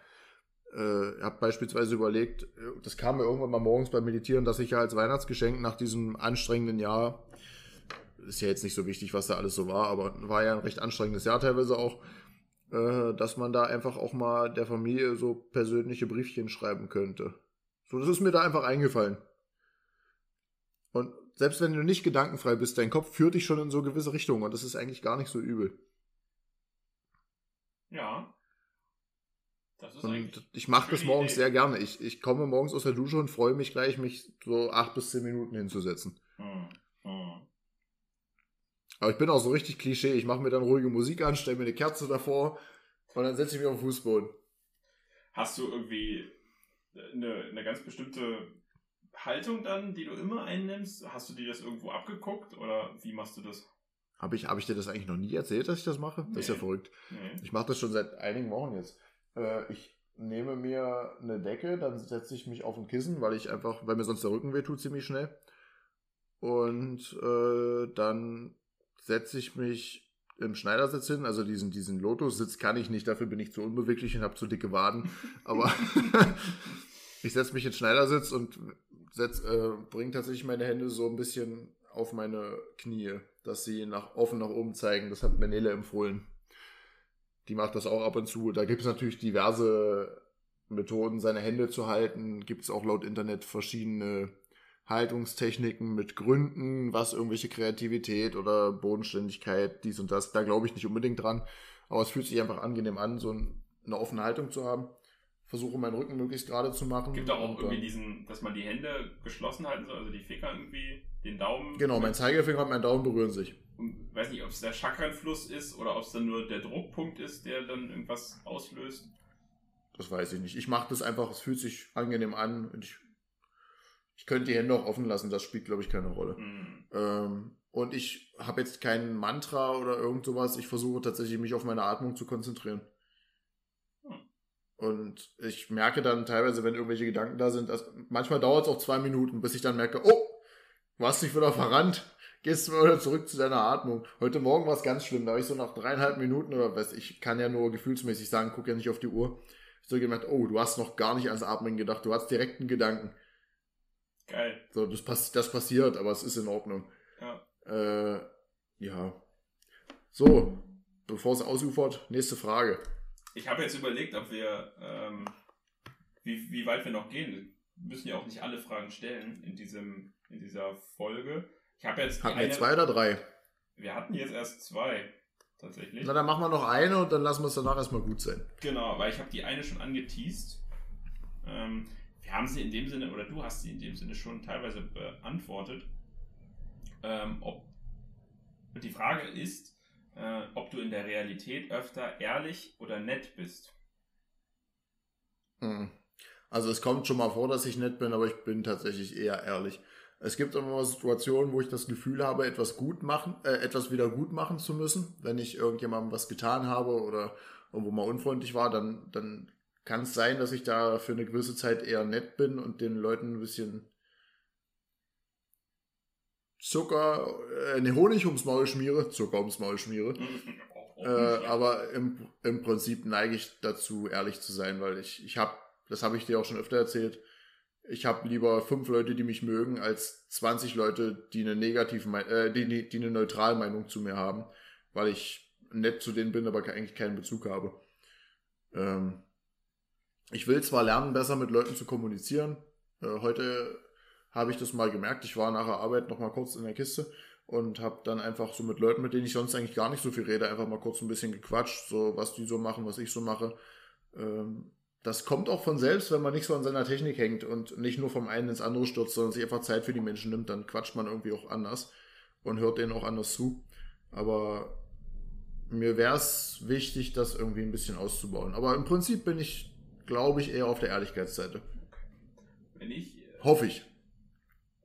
Äh, habe beispielsweise überlegt, äh, das kam mir irgendwann mal morgens beim Meditieren, dass ich ja als Weihnachtsgeschenk nach diesem anstrengenden Jahr, ist ja jetzt nicht so wichtig, was da alles so war, aber war ja ein recht anstrengendes Jahr teilweise auch, äh, dass man da einfach auch mal der Familie so persönliche Briefchen schreiben könnte. So, das ist mir da einfach eingefallen. Und selbst wenn du nicht gedankenfrei bist, dein Kopf führt dich schon in so gewisse Richtungen und das ist eigentlich gar nicht so übel. Ja. Das ist Und ich mache das morgens Idee. sehr gerne. Ich, ich komme morgens aus der Dusche und freue mich gleich, mich so acht bis zehn Minuten hinzusetzen. Hm. Hm. Aber ich bin auch so richtig Klischee. Ich mache mir dann ruhige Musik an, stelle mir eine Kerze davor und dann setze ich mich auf den Fußboden. Hast du irgendwie eine, eine ganz bestimmte Haltung dann, die du immer einnimmst? Hast du dir das irgendwo abgeguckt oder wie machst du das? Habe ich, hab ich dir das eigentlich noch nie erzählt, dass ich das mache? Das ist ja verrückt. Nee. Ich mache das schon seit einigen Wochen jetzt. Äh, ich nehme mir eine Decke, dann setze ich mich auf ein Kissen, weil ich einfach, weil mir sonst der Rücken wehtut ziemlich schnell. Und äh, dann setze ich mich im Schneidersitz hin, also diesen, diesen Lotus-Sitz kann ich nicht, dafür bin ich zu unbeweglich und habe zu dicke Waden. Aber ich setze mich in Schneidersitz und äh, bringe tatsächlich meine Hände so ein bisschen auf meine Knie, dass sie nach, offen nach oben zeigen. Das hat mir empfohlen. die macht das auch ab und zu. Da gibt es natürlich diverse Methoden, seine Hände zu halten. Gibt es auch laut Internet verschiedene Haltungstechniken mit Gründen, was irgendwelche Kreativität oder Bodenständigkeit, dies und das. Da glaube ich nicht unbedingt dran. Aber es fühlt sich einfach angenehm an, so eine offene Haltung zu haben. Versuche meinen Rücken möglichst gerade zu machen. Gibt auch, auch irgendwie diesen, dass man die Hände geschlossen halten soll, also die Finger irgendwie, den Daumen. Genau, mein Zeigefinger und mein Daumen berühren sich. Und weiß nicht, ob es der Chakrenfluss ist oder ob es dann nur der Druckpunkt ist, der dann irgendwas auslöst. Das weiß ich nicht. Ich mache das einfach, es fühlt sich angenehm an und ich, ich könnte die Hände auch offen lassen, das spielt, glaube ich, keine Rolle. Mhm. Ähm, und ich habe jetzt kein Mantra oder irgend sowas. Ich versuche tatsächlich, mich auf meine Atmung zu konzentrieren. Mhm. Und ich merke dann teilweise, wenn irgendwelche Gedanken da sind, dass manchmal dauert es auch zwei Minuten, bis ich dann merke, oh, du hast dich wieder verrannt gehst du wieder zurück zu deiner Atmung. Heute Morgen war es ganz schlimm. Da war ich so nach dreieinhalb Minuten oder was, ich kann ja nur gefühlsmäßig sagen, guck ja nicht auf die Uhr. Ich so gemerkt, oh, du hast noch gar nicht ans Atmen gedacht, du hast direkt einen Gedanken. Geil. So, das, pass das passiert, aber es ist in Ordnung. Ja. Äh, ja. So, bevor es ausufert, nächste Frage. Ich habe jetzt überlegt, ob wir, ähm, wie, wie weit wir noch gehen. Wir müssen ja auch nicht alle Fragen stellen in, diesem, in dieser Folge. Ich habe jetzt. Hatten wir zwei oder drei? Wir hatten jetzt erst zwei, tatsächlich. Na, dann machen wir noch eine und dann lassen wir es danach erstmal gut sein. Genau, weil ich habe die eine schon angeteased. Ähm, wir haben sie in dem Sinne, oder du hast sie in dem Sinne schon teilweise beantwortet. Ähm, ob, die Frage ist, äh, ob du in der Realität öfter ehrlich oder nett bist. Hm. Also es kommt schon mal vor, dass ich nett bin, aber ich bin tatsächlich eher ehrlich. Es gibt immer mal Situationen, wo ich das Gefühl habe, etwas gut machen, äh, etwas wieder gut machen zu müssen. Wenn ich irgendjemandem was getan habe oder irgendwo mal unfreundlich war, dann, dann kann es sein, dass ich da für eine gewisse Zeit eher nett bin und den Leuten ein bisschen Zucker, äh, ne Honig ums Maul schmiere, Zucker ums Maul schmiere. äh, aber im, im Prinzip neige ich dazu, ehrlich zu sein, weil ich, ich habe, das habe ich dir auch schon öfter erzählt, ich habe lieber fünf Leute, die mich mögen, als 20 Leute, die eine negative, äh, die, die eine neutrale Meinung zu mir haben, weil ich nett zu denen bin, aber eigentlich keinen Bezug habe. Ähm, ich will zwar lernen, besser mit Leuten zu kommunizieren. Äh, heute habe ich das mal gemerkt. Ich war nach der Arbeit noch mal kurz in der Kiste und habe dann einfach so mit Leuten, mit denen ich sonst eigentlich gar nicht so viel rede, einfach mal kurz ein bisschen gequatscht, so was die so machen, was ich so mache. Ähm, das kommt auch von selbst, wenn man nicht so an seiner Technik hängt und nicht nur vom einen ins andere stürzt, sondern sich einfach Zeit für die Menschen nimmt, dann quatscht man irgendwie auch anders und hört denen auch anders zu. Aber mir wäre es wichtig, das irgendwie ein bisschen auszubauen. Aber im Prinzip bin ich, glaube ich, eher auf der Ehrlichkeitsseite. Wenn ich. Hoffe ich.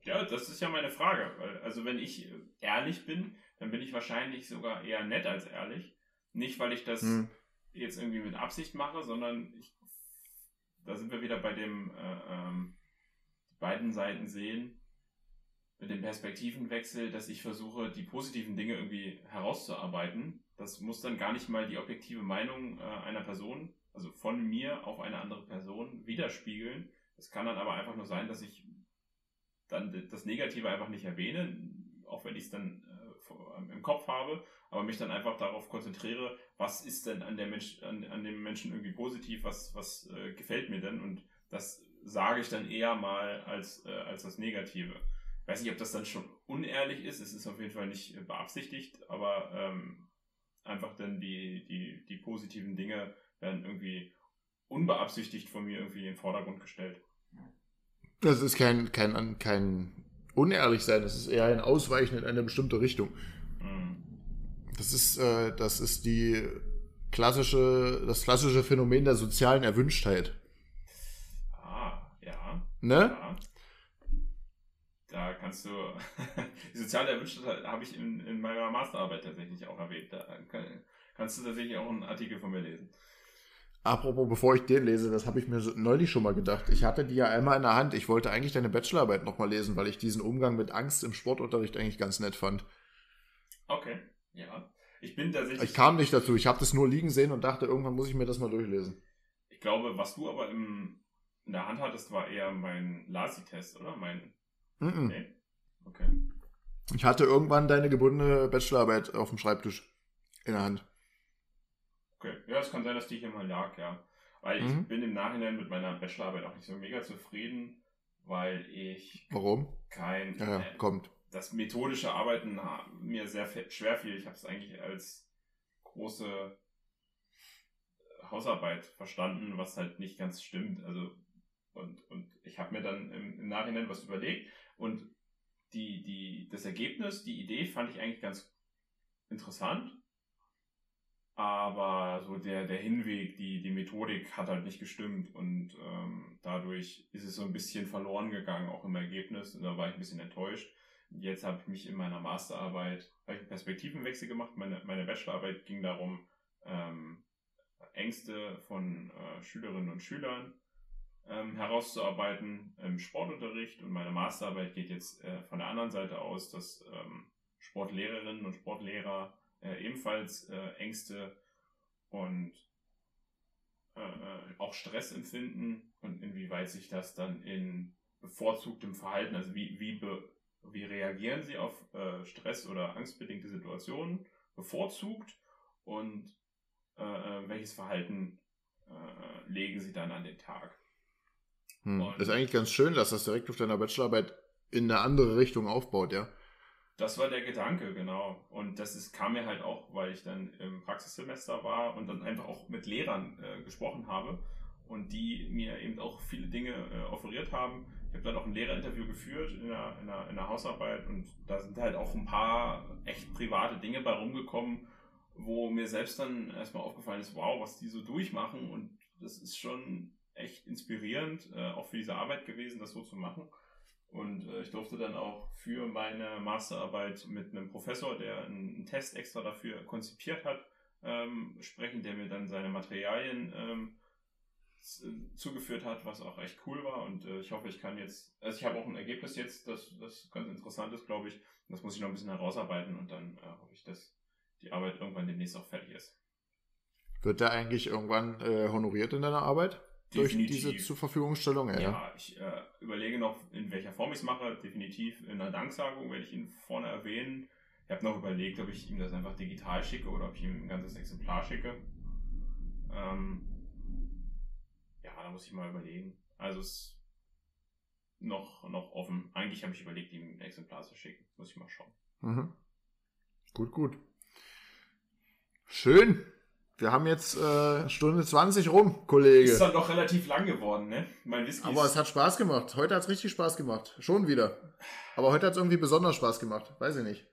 Ja, das ist ja meine Frage. Also wenn ich ehrlich bin, dann bin ich wahrscheinlich sogar eher nett als ehrlich. Nicht, weil ich das hm. jetzt irgendwie mit Absicht mache, sondern ich da sind wir wieder bei dem äh, ähm, beiden Seiten sehen, mit dem Perspektivenwechsel, dass ich versuche, die positiven Dinge irgendwie herauszuarbeiten. Das muss dann gar nicht mal die objektive Meinung äh, einer Person, also von mir auf eine andere Person widerspiegeln. Es kann dann aber einfach nur sein, dass ich dann das Negative einfach nicht erwähne, auch wenn ich es dann äh, im Kopf habe, aber mich dann einfach darauf konzentriere, was ist denn an, der Mensch, an, an dem Menschen irgendwie positiv, was, was äh, gefällt mir denn und das sage ich dann eher mal als, äh, als das Negative. Weiß nicht, ob das dann schon unehrlich ist, es ist auf jeden Fall nicht beabsichtigt, aber ähm, einfach dann die, die, die positiven Dinge werden irgendwie unbeabsichtigt von mir irgendwie in den Vordergrund gestellt. Das ist kein, kein, kein unehrlich sein, das ist eher ein Ausweichen in eine bestimmte Richtung. Mhm. Das ist, äh, das ist die klassische, das klassische Phänomen der sozialen Erwünschtheit. Ah, ja. Ne? Ja. Da kannst du, die soziale Erwünschtheit habe ich in, in meiner Masterarbeit tatsächlich auch erwähnt. Da kann, kannst du tatsächlich auch einen Artikel von mir lesen. Apropos, bevor ich den lese, das habe ich mir neulich schon mal gedacht. Ich hatte die ja einmal in der Hand. Ich wollte eigentlich deine Bachelorarbeit nochmal lesen, weil ich diesen Umgang mit Angst im Sportunterricht eigentlich ganz nett fand. Okay, ja. Ich bin tatsächlich. Ich kam nicht dazu. Ich habe das nur liegen sehen und dachte, irgendwann muss ich mir das mal durchlesen. Ich glaube, was du aber im, in der Hand hattest, war eher mein LASI-Test, oder? Mein. Mm -mm. Okay. okay. Ich hatte irgendwann deine gebundene Bachelorarbeit auf dem Schreibtisch in der Hand. Okay, ja, es kann sein, dass die hier mal lag, ja. Weil ich Mhm. bin im Nachhinein mit meiner Bachelorarbeit auch nicht so mega zufrieden, weil ich Warum? kein Ja, äh, kommt. das methodische Arbeiten mir sehr schwer fiel. Ich habe es eigentlich als große Hausarbeit verstanden, was halt nicht ganz stimmt. Also und, und ich habe mir dann im, im Nachhinein was überlegt und die, die, das Ergebnis, die Idee fand ich eigentlich ganz interessant. Aber so der, der Hinweg, die, die Methodik hat halt nicht gestimmt und ähm, dadurch ist es so ein bisschen verloren gegangen, auch im Ergebnis. Und da war ich ein bisschen enttäuscht. Jetzt habe ich mich in meiner Masterarbeit, habe ich einen Perspektivenwechsel gemacht. Meine, meine Bachelorarbeit ging darum, ähm, Ängste von äh, Schülerinnen und Schülern ähm, herauszuarbeiten im Sportunterricht. Und meine Masterarbeit geht jetzt äh, von der anderen Seite aus, dass ähm, Sportlehrerinnen und Sportlehrer äh, ebenfalls äh, Ängste und äh, äh, auch Stress empfinden und inwieweit sich das dann in bevorzugtem Verhalten, also wie, wie, be, wie reagieren sie auf äh, Stress oder angstbedingte Situationen bevorzugt und äh, äh, welches Verhalten äh, legen sie dann an den Tag. Hm. Ist eigentlich ganz schön, dass das direkt auf deiner Bachelorarbeit in eine andere Richtung aufbaut, ja. Das war der Gedanke, genau. Und das ist, kam mir halt auch, weil ich dann im Praxissemester war und dann einfach auch mit Lehrern äh, gesprochen habe und die mir eben auch viele Dinge äh, offeriert haben. Ich habe dann auch ein Lehrerinterview geführt in der, in, der, in der Hausarbeit und da sind halt auch ein paar echt private Dinge bei rumgekommen, wo mir selbst dann erstmal aufgefallen ist, wow, was die so durchmachen und das ist schon echt inspirierend, äh, auch für diese Arbeit gewesen, das so zu machen. Und äh, ich durfte dann auch für meine Masterarbeit mit einem Professor, der einen, Test extra dafür konzipiert hat, ähm, sprechen, der mir dann seine Materialien ähm, zugeführt hat, was auch echt cool war. Und äh, ich hoffe, ich kann jetzt, also ich habe auch ein Ergebnis jetzt, das, das ganz interessant ist, glaube ich. Das muss ich noch ein bisschen herausarbeiten und dann äh, hoffe ich, dass die Arbeit irgendwann demnächst auch fertig ist. Wird der eigentlich irgendwann äh, honoriert in deiner Arbeit? Durch diese zur Verfügungstellung, ja. Ja, ich äh, überlege noch, in welcher Form ich es mache. Definitiv in einer Danksagung werde ich ihn vorne erwähnen. Ich habe noch überlegt, ob ich ihm das einfach digital schicke oder ob ich ihm ein ganzes Exemplar schicke. Ähm, ja, da muss ich mal überlegen. Also es ist noch, noch offen. Eigentlich habe ich überlegt, ihm ein Exemplar zu schicken. Muss ich mal schauen. Mhm. Gut, gut. Schön. Wir haben jetzt äh, Stunde 20 rum, Kollege. Ist dann doch relativ lang geworden, ne? Mein Whisky Aber es hat Spaß gemacht. Heute hat es richtig Spaß gemacht. Schon wieder. Aber heute hat es irgendwie besonders Spaß gemacht. Weiß ich nicht.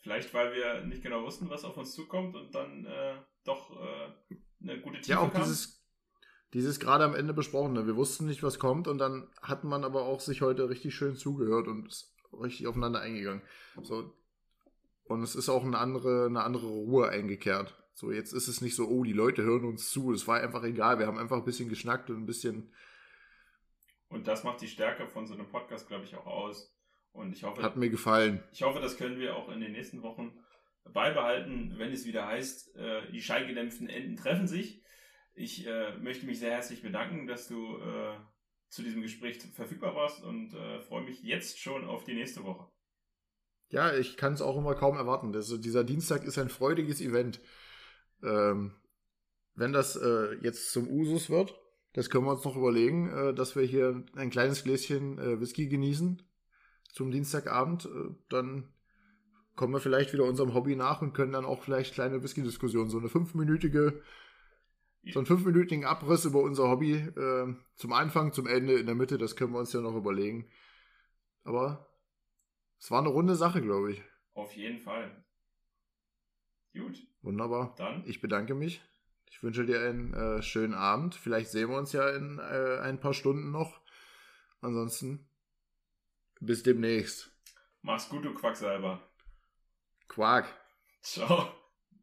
vielleicht, weil wir nicht genau wussten, was auf uns zukommt und dann äh, doch äh, eine gute Tiefe Ja, auch kam. dieses, dieses gerade am Ende besprochene. Wir wussten nicht, was kommt und dann hat man aber auch sich heute richtig schön zugehört und ist richtig aufeinander eingegangen. So. Und es ist auch eine andere, eine andere Ruhe eingekehrt. So, jetzt ist es nicht so, oh, die Leute hören uns zu. Es war einfach egal. Wir haben einfach ein bisschen geschnackt und ein bisschen, Und das macht die Stärke von so einem Podcast, glaube ich, auch aus. Und ich hoffe, hat mir gefallen. ich hoffe, das können wir auch in den nächsten Wochen beibehalten, wenn es wieder heißt, äh, die schallgedämpften Enden treffen sich. Ich äh, möchte mich sehr herzlich bedanken, dass du äh, zu diesem Gespräch verfügbar warst und äh, freue mich jetzt schon auf die nächste Woche. Ja, ich kann es auch immer kaum erwarten. Das, dieser Dienstag ist ein freudiges Event. Ähm, wenn das äh, jetzt zum Usus wird, das können wir uns noch überlegen, äh, dass wir hier ein kleines Gläschen äh, Whisky genießen zum Dienstagabend. Äh, dann kommen wir vielleicht wieder unserem Hobby nach und können dann auch vielleicht kleine Whisky-Diskussionen, so eine fünfminütige, so einen fünfminütigen Abriss über unser Hobby äh, zum Anfang, zum Ende, in der Mitte, das können wir uns ja noch überlegen. Aber es war eine runde Sache, glaube ich. Auf jeden Fall. Gut, Wunderbar. dann Ich bedanke mich. Ich wünsche dir einen äh, schönen Abend. Vielleicht sehen wir uns ja in äh, ein paar Stunden noch. Ansonsten bis demnächst. mach's gut, du Quacksalber. Quark. Ciao.